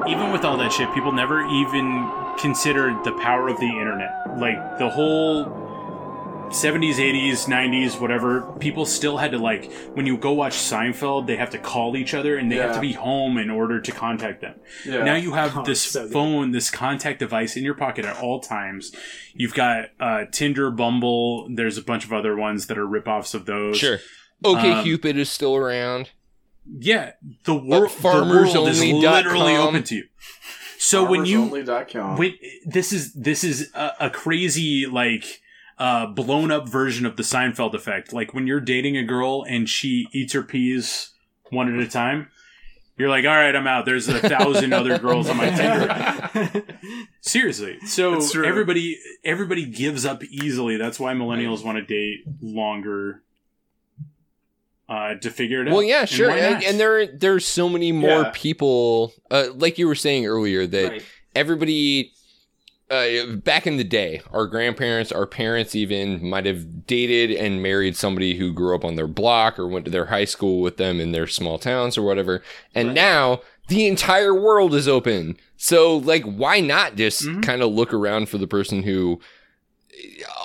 Even with all that shit, people never even considered the power of the internet. Like the whole 70s, 80s, 90s, whatever, people still had to like when you go watch Seinfeld, they have to call each other and they have to be home in order to contact them. Yeah. Now you have Oh, this so phone, this contact device in your pocket at all times. You've got uh, Tinder, Bumble. There's a bunch of other ones that are ripoffs of those. Sure. Okay, Um, Cupid is still around. Yeah, the world, the farmersonly world is literally com. open to you. So when you. Wait, this is this is a, a crazy like uh, blown up version of the Seinfeld effect. Like when you're dating a girl and she eats her peas one at a time, you're like, all right, I'm out. There's a thousand other girls on my Tinder. Seriously. So everybody everybody gives up easily. That's why millennials want to date longer. Uh, to figure it out. Well, yeah, sure. And, not? and there there's so many more Yeah. people, uh, like you were saying earlier, that Right. everybody uh, back in the day, our grandparents, our parents even might have dated and married somebody who grew up on their block or went to their high school with them in their small towns or whatever. And now the entire world is open. So, like, why not just Mhm. kind of look around for the person who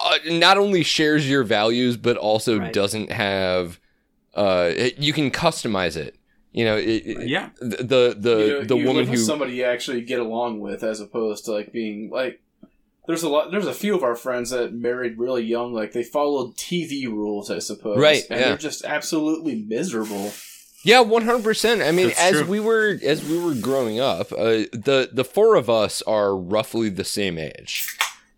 uh, not only shares your values, but also Right. doesn't have, uh, it- you can customize it. You know, it, it- yeah, the the you know, the you woman live who somebody you actually get along with, as opposed to like being like. There's a lot. There's a few of our friends that married really young. Like they followed TV rules, I suppose. Right, And yeah. they're just absolutely miserable. Yeah, one hundred percent. I mean, That's as true. we were as we were growing up, uh, the the four of us are roughly the same age,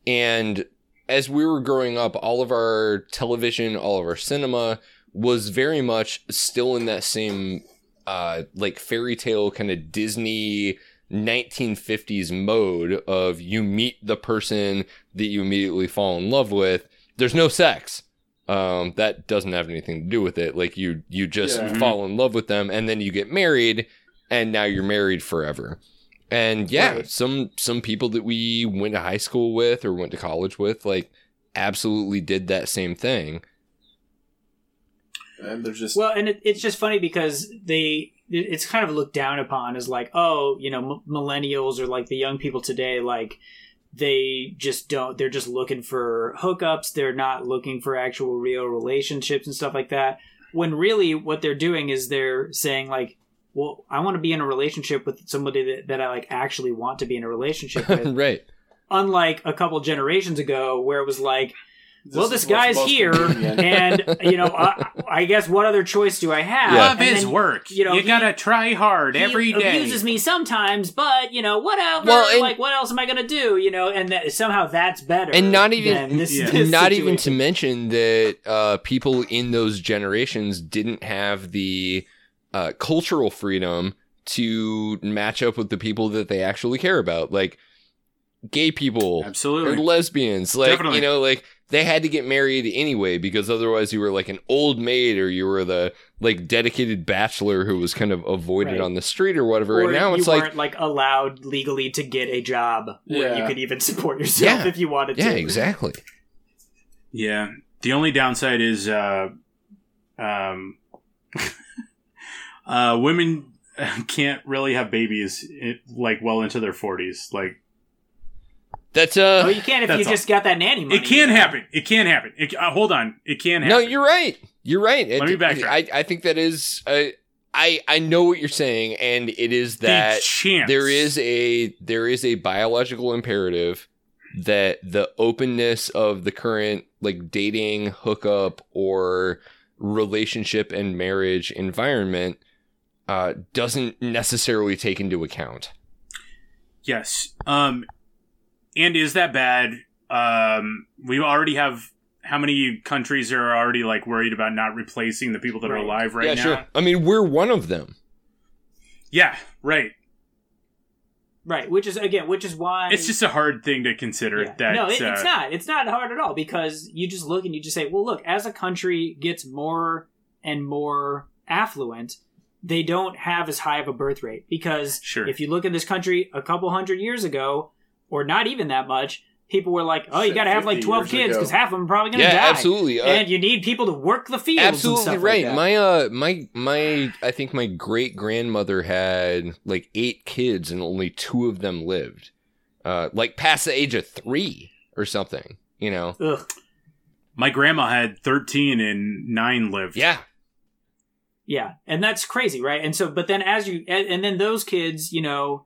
and as we were growing up, all of our television, all of our cinema was very much still in that same uh, like fairy tale kind of Disney 1950s mode of you meet the person that you immediately fall in love with. There's no sex um that doesn't have anything to do with it like you you just Yeah. fall in love with them and then you get married and now you're married forever and yeah Right. some some people that we went to high school with or went to college with like absolutely did that same thing And they're just Well, and it, it's just funny because they it's kind of looked down upon as like, oh, you know, m- millennials or like the young people today, like they just don't. They're just looking for hookups. They're not looking for actual real relationships and stuff like that. When really, what they're doing is they're saying like, well, I want to be in a relationship with somebody that, that I like actually want to be in a relationship with. right Unlike a couple generations ago, where it was like, well, this guy's here, and you know, I, I guess what other choice do I have? Yeah. love his then work. you know, you he- gotta try hard he every day. abuses me sometimes, but you know, whatever. Well, and- like, what else am I gonna do? You know, and that, somehow that's better. And not even- than this, Yeah. this not even to mention that uh, people in those generations didn't have the uh, cultural freedom to match up with the people that they actually care about. Like gay people or Absolutely. lesbians. Like Definitely. you know, like they had to get married anyway because otherwise you were like an old maid or you were the like dedicated bachelor who was kind of avoided Right. on the street or whatever. Or and now you it's like you weren't like allowed legally to get a job where you could even support yourself Yeah. if you wanted yeah, to. Yeah, exactly. Yeah. The only downside is uh um uh women can't really have babies it, like well into their 40s. Like That's Oh, uh you can if you all. just got that nanny money. it can happen. It can happen. It, uh, hold on. It can happen. No, you're right. You're right. Let me backtrack. I, I think that is uh, I I know what you're saying and it is that chance. there is a there is a biological imperative that the openness of the current like dating hookup or relationship and marriage environment uh, doesn't necessarily take into account Yes. Um and is that bad? Um we already have how many countries are already like worried about not replacing the people that are alive right yeah now? sure i mean we're one of them Yeah, right. Right, which is again, which is why It's just a hard thing to consider Yeah. that no, it, uh, it's not. It's not hard at all because you just look and you just say, well, look, as a country gets more and more affluent, they don't have as high of a birth rate because Sure. if you look in this country a couple hundred years ago, or not even that much, people were like, oh, you got to have like twelve kids because half of them are probably going to yeah die. absolutely Uh, And you need people to work the fields. and absolutely stuff like right that. my uh my my i think my great grandmother had like eight kids and only two of them lived uh like past the age of three or something you know Ugh. my grandma had 13 and 9 lived. yeah Yeah, and that's crazy, right? And so, but then as you, and, and then those kids, you know,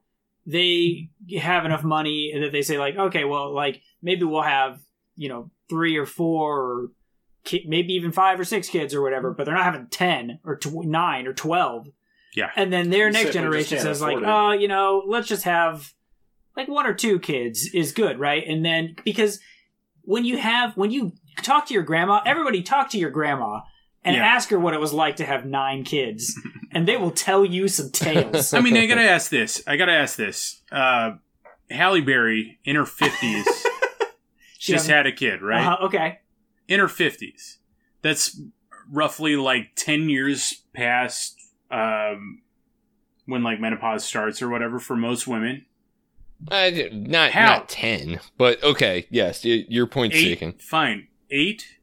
they have enough money that they say like, okay, well, like maybe we'll have, you know, three or four, or ki- maybe even five or six kids or whatever, but they're not having ten or tw- nine or twelve. Yeah. And then their next simply generation says like, it. oh, you know, let's just have like one or two kids is good, right? And then because when you have when you talk to your grandma, everybody talk to your grandma and Yeah. ask her what it was like to have nine kids, and they will tell you some tales. I mean, I gotta ask this. I gotta ask this. Uh, Halle Berry, in her 50s, She just had a kid, right? Uh-huh, okay. In her 50s. That's roughly like 10 years past um, when like menopause starts or whatever for most women. uh, not How? not 10 but okay yes your point's Eight, taken fine. Eight?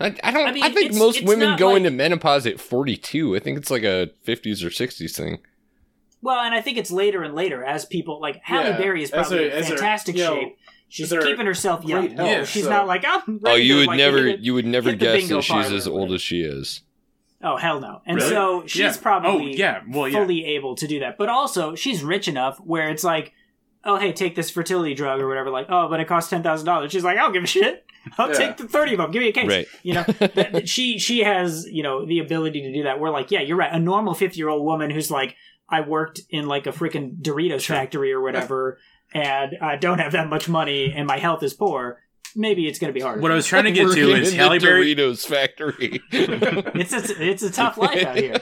I, I don't I I, think it's- most it's women go like- into menopause at 42 i think it's like a 50s or 60s thing Well, and I think it's later and later as people like Halle Yeah, Berry is probably her- in as her, fantastic know, shape. She's keeping herself young. health, Yeah, she's so- not like I'm. oh you to, would like, never hit you would never guess that she's as old as she is Oh hell no! And Really? so she's Yeah. probably Oh, yeah. Well, yeah. fully able to do that. But also she's rich enough where it's like, oh hey, take this fertility drug or whatever. Like, oh, but it costs ten thousand dollars. She's like, I don't give a shit. I'll Yeah. take the thirty of them. Give me a case. Right. You know, that, that she she has you know the ability to do that. We're like, yeah, you're right. A normal fifty year old woman who's like, I worked in like a freaking Doritos factory or whatever, and I don't have that much money, and my health is poor. Maybe it's going to be hard. What I was trying to get to is in Halle Berry. Doritos factory it's a, it's a tough life out here.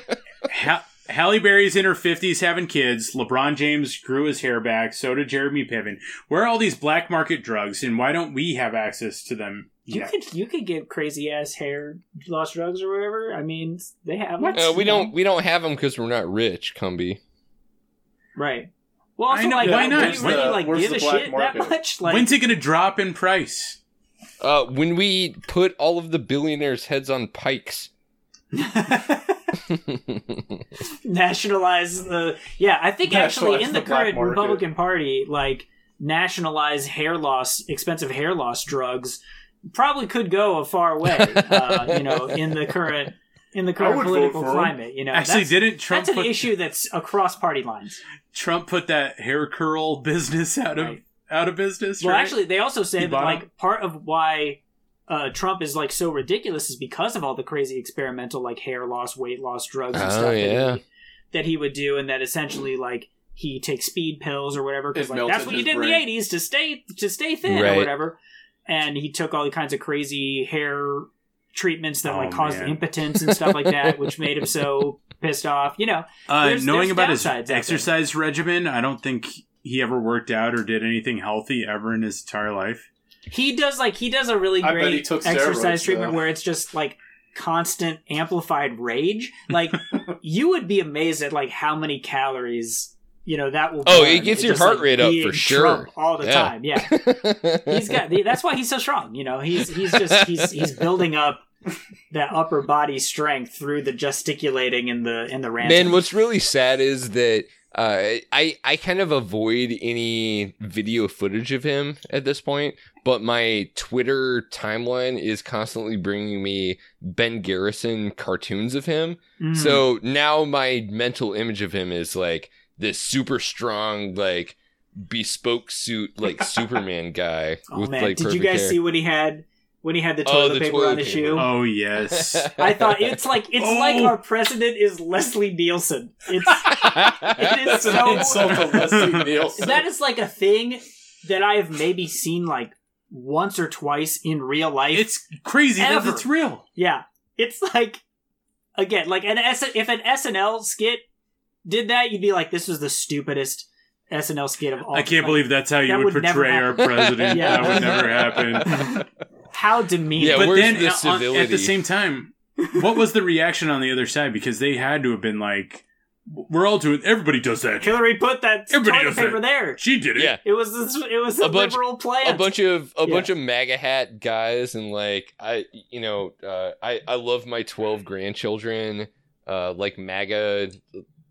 Ha- Halle Berry's in her 50s having kids. LeBron James grew his hair back. So did Jeremy Piven. Where are all these black market drugs, and why don't we have access to them? You yet? could you could get crazy ass hair loss drugs or whatever. I mean, they have What? them, Uh, we you don't we don't have them because we're not rich, Cumby. right. Well, also I know, like, why do not? you really Where's the- like where's give the a black shit market? that much? Like, When's it going to drop in price? Uh, when we put all of the billionaires' heads on pikes. nationalize the? Yeah, I think actually in the, the current market. Republican Party, like nationalize hair loss, expensive hair loss drugs, probably could go a far way. uh, you know, in the current in the current political climate. You know, Actually, that's, didn't Trump that's an put, issue that's across party lines. Trump put that hair curl business out of Right. out of business? Well, right? actually, they also say He that like part of why uh, Trump is like so ridiculous is because of all the crazy experimental like hair loss, weight loss drugs and Oh, stuff yeah. that, he, that he would do, and that essentially like he takes speed pills or whatever because like that's what you his did in the '80s to stay to stay thin Right. or whatever. And he took all the kinds of crazy hair treatments that Oh, like caused man. impotence and stuff like that, which made him so pissed off. You know, uh, there's- knowing there's about his downsides out there. exercise regimen, I don't think he ever worked out or did anything healthy ever in his entire life. He does like he does a really I bet he great took exercise steroids, treatment though. where it's just like constant amplified rage. Like you would be amazed at like how many calories you know that will. Oh, burn. it gets It's your just, heart like, rate up being for sure. Trump all the Yeah. time. Yeah, he's got. That's why he's so strong. You know, he's he's just he's he's building up that upper body strength through the gesticulating and the and the ranting. Man, what's really sad is that uh, I I kind of avoid any video footage of him at this point, but my Twitter timeline is constantly bringing me Ben Garrison cartoons of him. Mm. So now my mental image of him is like this super strong, like bespoke suit, like Superman guy oh with man, like did you guys hair. see what he had when he had the Oh, toilet the paper toilet on his paper. shoe? Oh yes. I thought it's like it's Oh. like our president is Leslie Nielsen. It's it is That's so an insult to Leslie Nielsen. that is like a thing that I have maybe seen like once or twice in real life. it's crazy that it's real. yeah, it's like again like an S if an SNL skit did that, you'd be like, this was the stupidest SNL skit of all. I can't like, believe that's how you that would, would portray our president. Yeah. That would never happen. How demeaning. Yeah, but where's then the uh, on- at the same time, what was the reaction on the other side? Because they had to have been like, "We're all doing. Everybody does that. Hillary put that Everybody toilet does that. paper there. She did it. yeah. It was this, it was a, A bunch- liberal plan. a bunch of a Yeah. bunch of MAGA hat guys and like I you know uh, I I love my twelve grandchildren uh like MAGA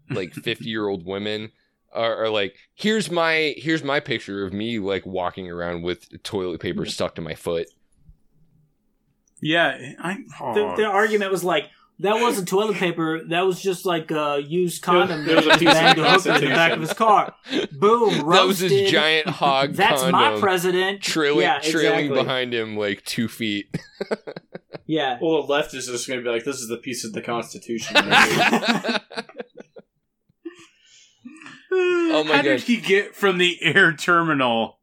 like fifty year old women are, are like here's my here's my picture of me like walking around with toilet paper stuck to my foot. Yeah, I. the, oh. the argument was like that wasn't toilet paper. That was just like a used condom. There was a that he piece banged a in the back of his car. Boom, roasted. That was his giant hog That's condom my president. trailing yeah, trailing exactly. behind him like two feet. Yeah. Well, the left is just going to be like, this is the piece of the Constitution. Oh my How did he get from the air terminal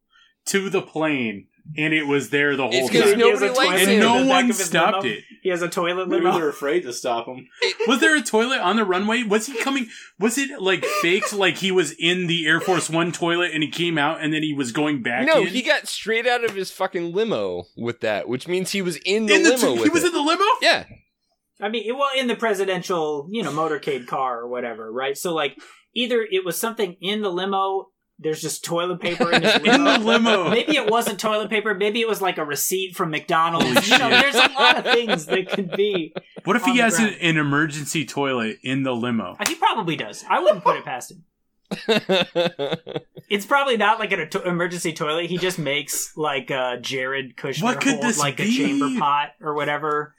to the plane, and it was there the whole It's time? because He has nobody likes toilet and no one stopped limo. it. He has a toilet Maybe limo. they're afraid to stop him. Was there a toilet on the runway? Was he coming? Was it like faked? Like he was in the Air Force One toilet and he came out and then he was going back. No, in? he got straight out of his fucking limo with that, which means he was in the in the limo he with was it. in the limo. yeah. I mean, well, in the presidential, you know, motorcade car or whatever, right? So, like, either it was something in the limo. There's just toilet paper in his limo. In the limo. Maybe it wasn't toilet paper. Maybe it was like a receipt from McDonald's. You know, there's a lot of things that could be. What if he has an, an emergency toilet in the limo? He probably does. I wouldn't put it past him. It's probably not like an to- emergency toilet. He just makes like uh, Jared Kushner What could hold, this like a chamber pot or whatever,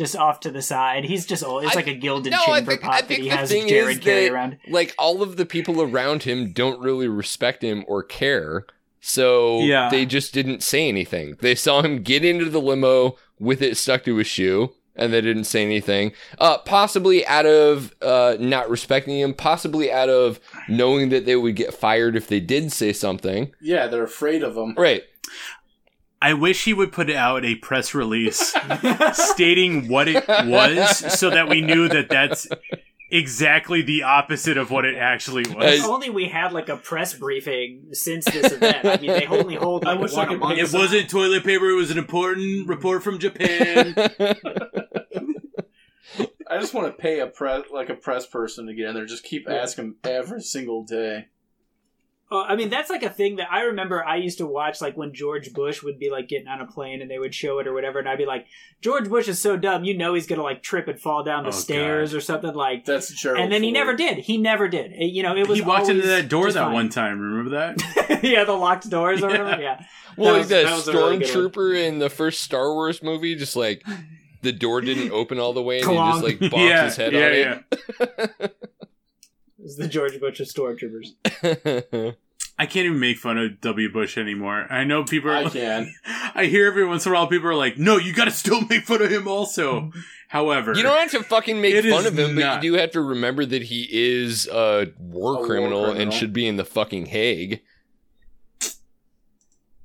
just off to the side. He's just old. It's I- like a gilded no, chamber think- pot that he has thing Jared is carry that- around. like all of the people around him don't really respect him or care. So Yeah. they just didn't say anything. They saw him get into the limo with it stuck to his shoe and they didn't say anything. Uh possibly out of uh not respecting him, possibly out of knowing that they would get fired if they did say something. Yeah, they're afraid of him. Right. I wish he would put out a press release stating what it was, so that we knew that that's exactly the opposite of what it actually was. If only we had like a press briefing since this event. I mean, they only hold I like wish I one a month. make It wasn't toilet paper. It was an important report from Japan. I just want to pay a press like a press person to get in there. Just keep Yeah. asking every single day. Uh, I mean, that's like a thing that I remember I used to watch, like when George Bush would be like getting on a plane and they would show it or whatever, and I'd be like, George Bush is so dumb, you know he's gonna like trip and fall down the Oh, stairs God. or something like. That's Gerald. And then he never did. He never did. It- you know, it was. he walked into that door that fine. one time. Remember that? yeah, the locked doors or Yeah. whatever. Yeah. Well, That like was- the that was a really stormtrooper in the first Star Wars movie, just like the door didn't open all the way and he just like bonked yeah, his head yeah, on yeah. it. It's the George Bush of stormtroopers. I can't even make fun of W. Bush anymore. I know people are. I like- can. I hear every once in a while people are like, "No, you got to still make fun of him." Also, however, You don't have to fucking make fun of him, but you do have to remember that he is a war, A war criminal, and should be in the fucking Hague.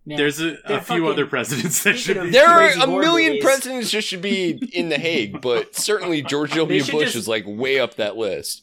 Man, there's a, a They're few other presidents that should of- be. There are a million movies. presidents that should be in the Hague, but certainly George W. Bush just- is like way up that list.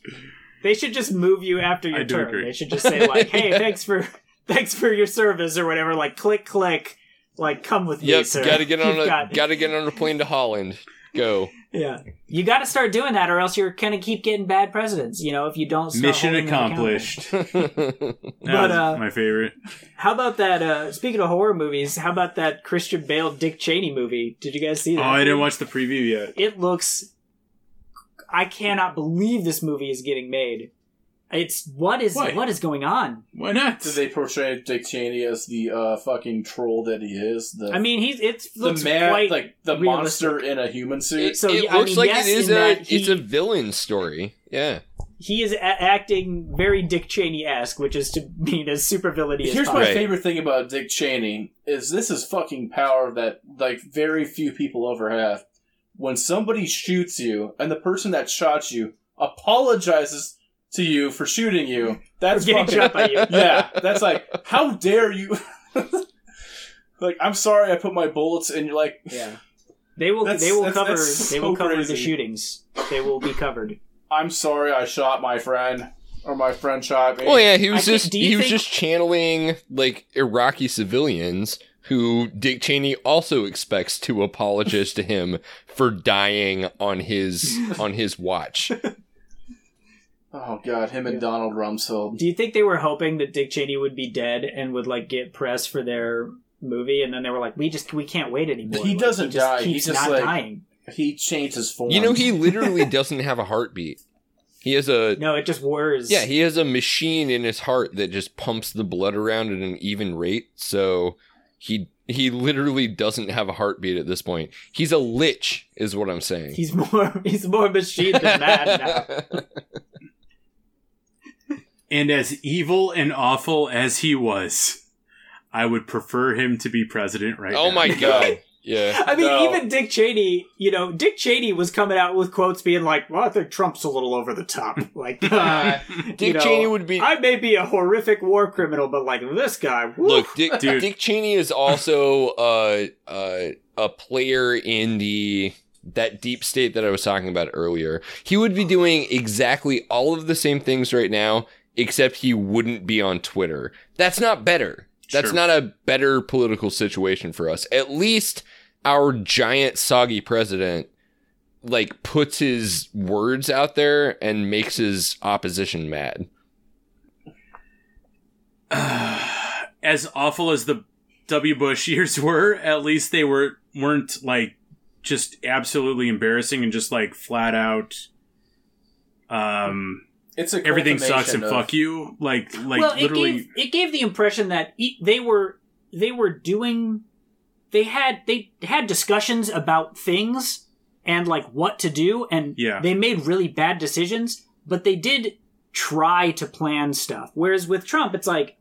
They should just move you after your I do term. agree. They should just say like, "Hey, thanks for thanks for your service or whatever. Like click click, like come with me, Yep, sir. gotta get on You've a got- gotta get on a plane to Holland. Go. yeah, you got to start doing that, or else you're gonna keep getting bad presidents. You know, if you don't. start Mission holding them accomplished. That But, was uh, my favorite. How about that? Uh, speaking of horror movies, how about that Christian Bale Dick Cheney movie? Did you guys see that? Oh. I didn't watch the preview yet. It looks. I cannot believe this movie is getting made. It's what is Why? what is going on? Why not? Did they portray Dick Cheney as the uh, fucking troll that he is? The I mean, he's it the looks man, quite like the realistic. monster in a human suit. It, So, it yeah, I looks mean, like yes, it is in a he- it's a villain story. Yeah. he is a- acting very Dick Cheney esque, which is to mean as super villainy as Here's my. Right. favorite thing about Dick Cheney is this is fucking power that like very few people ever have. When somebody shoots you and the person that shot you apologizes to you for shooting you, that's getting fucking shot by you. yeah. That's like how dare you? like I'm sorry I put my bullets in. You're like Yeah, they will. That's- they will that's- cover. that's they so will cover the shootings. They will be covered. I'm sorry I shot my friend or my friend shot me. Well, yeah, he was I just do you he was just channeling like Iraqi civilians who Dick Cheney also expects to apologize to him for dying on his on his watch. Oh god, him and Donald Rumsfeld. Do you think they were hoping that Dick Cheney would be dead and would like get press for their movie, and then they were like, "We just we can't wait anymore." He Like, doesn't just die. He Keeps just, not like- dying. He changes his form. You know, he literally doesn't have a heartbeat. He has a No, it just whirs. yeah, he has a machine in his heart that just pumps the blood around at an even rate. So he he literally doesn't have a heartbeat at this point. He's a lich, is what I'm saying. he's more he's more machine than man now. And as evil and awful as he was, I would prefer him to be president right oh now. Oh my god. Yeah. I mean, No. even Dick Cheney, you know, Dick Cheney was coming out with quotes being like, "Well, I think Trump's a little over the top." Like, uh, Dick you know, Cheney would be I may be a horrific war criminal, but like this guy, woof. Look, Dick, Dude. Dick Cheney is also uh, uh, a player in the that deep state that I was talking about earlier. He would be doing exactly all of the same things right now, except he wouldn't be on Twitter. That's not better. That's Sure. not a better political situation for us. At least our giant soggy president like puts his words out there and makes his opposition mad. as awful as the W. Bush years were, at least they were weren't like just absolutely embarrassing and just like flat out. Um, it's a everything sucks and of- fuck you. Like, like well, it literally. gave it gave the impression that e- they were they were doing they had they had discussions about things and like what to do and Yeah. they made really bad decisions but they did try to plan stuff whereas with Trump it's like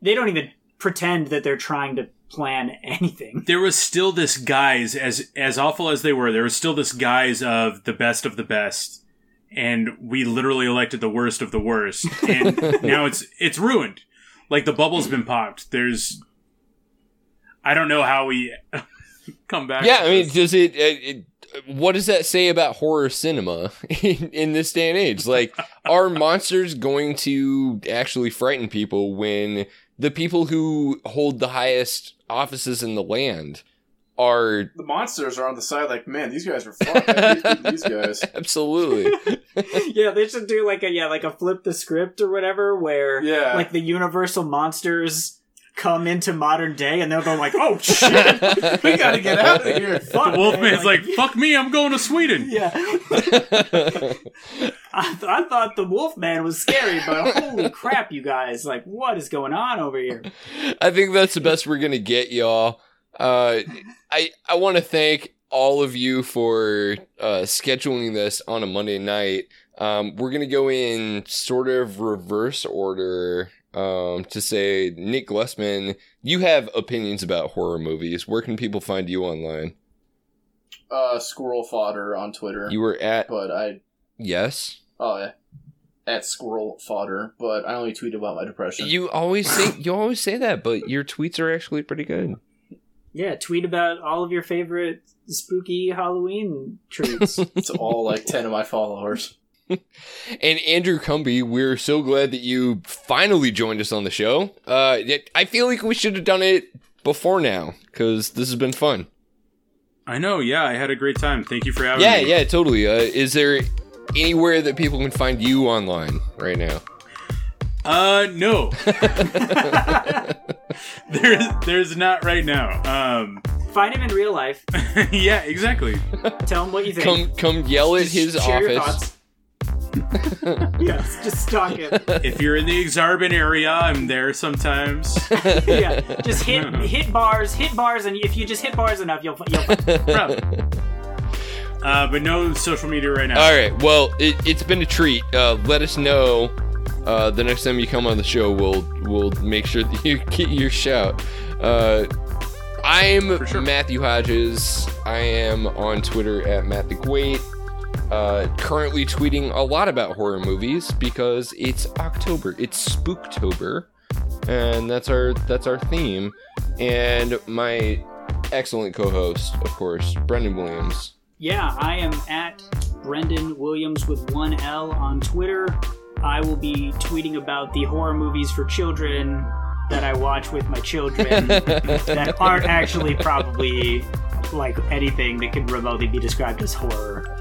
they don't even pretend that they're trying to plan anything there was still this guise as as awful as they were there was still this guise of the best of the best and we literally elected the worst of the worst and now it's it's ruined like the bubble's been popped there's i don't know how we come back Yeah, I mean, this. does it, it, it? What does that say about horror cinema in, in this day and age? Like, are monsters going to actually frighten people when the people who hold the highest offices in the land are The monsters are on the side, like, man, these guys are fucked. These guys. absolutely? yeah they should do like a yeah like a flip the script or whatever where Yeah. like the universal monsters come into modern day and they'll go like oh shit we gotta get out of here. fuck the man. wolfman's like fuck me i'm going to sweden Yeah. I, th- I thought the Wolfman was scary, but holy crap, you guys. Like, what is going on over here? I think that's the best we're gonna get, y'all. Uh, I I want to thank all of you for uh, scheduling this on a Monday night. Um, we're gonna go in sort of reverse order. Um, to say, Nick Glessman, you have opinions about horror movies. Where can people find you online? Uh, squirrel fodder on Twitter. You were at but I, yes. oh yeah, at squirrel fodder. But I only tweet about my depression. You always say you always say that, but your tweets are actually pretty good. Yeah, tweet about all of your favorite spooky Halloween treats. It's all like ten of my followers. And Andrew Cumby, we're so glad that you finally joined us on the show. Uh, I feel like we should have done it before now because this has been fun. I know. Yeah, I had a great time. Thank you for having Yeah, me. Yeah, yeah, totally. Uh, is there anywhere that people can find you online right now? Uh, no. there's, there's not right now. Um, Find him in real life. yeah, exactly. Tell him what you think. Come, come yell at Just his share your office. thoughts. yes, just stalk him. If you're in the Exarban area, I'm there sometimes. yeah, just hit hit bars, hit bars, and if you just hit bars enough, you'll you'll. Probably. Uh, but no social media right now. All right. Well, it, it's been a treat. Uh, let us know uh, the next time you come on the show. We'll we'll make sure that you get your shout. Uh, I'm sure. Matthew Hodges. I am on Twitter at Matt the Great. Uh, currently tweeting a lot about horror movies because it's October. It's Spooktober, and that's our that's our theme. And my excellent co-host, of course, Brendan Williams. Yeah, I am at Brendan Williams with one L on Twitter. I will be tweeting about the horror movies for children that I watch with my children that aren't actually probably like anything that could remotely be described as horror.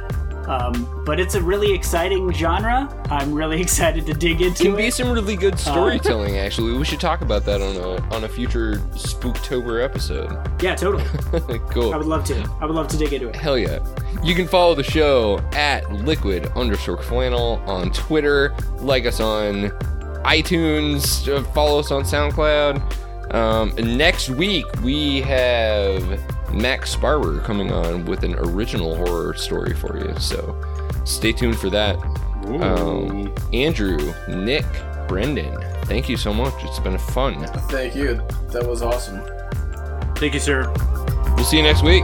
Um, but it's a really exciting genre. I'm really excited to dig into it. can be some really good storytelling. actually, we should talk about that on a on a future Spooktober episode. Yeah, totally. Cool. I would love to. I would love to dig into it. Hell yeah. You can follow the show at liquid underscore flannel on Twitter. Like us on iTunes. uh, Follow us on SoundCloud. Um, next week, we have Max Sparwer coming on with an original horror story for you. So stay tuned for that. Um, Andrew, Nick, Brendan, thank you so much. It's been fun. Thank you. That was awesome. Thank you, sir. We'll see you next week.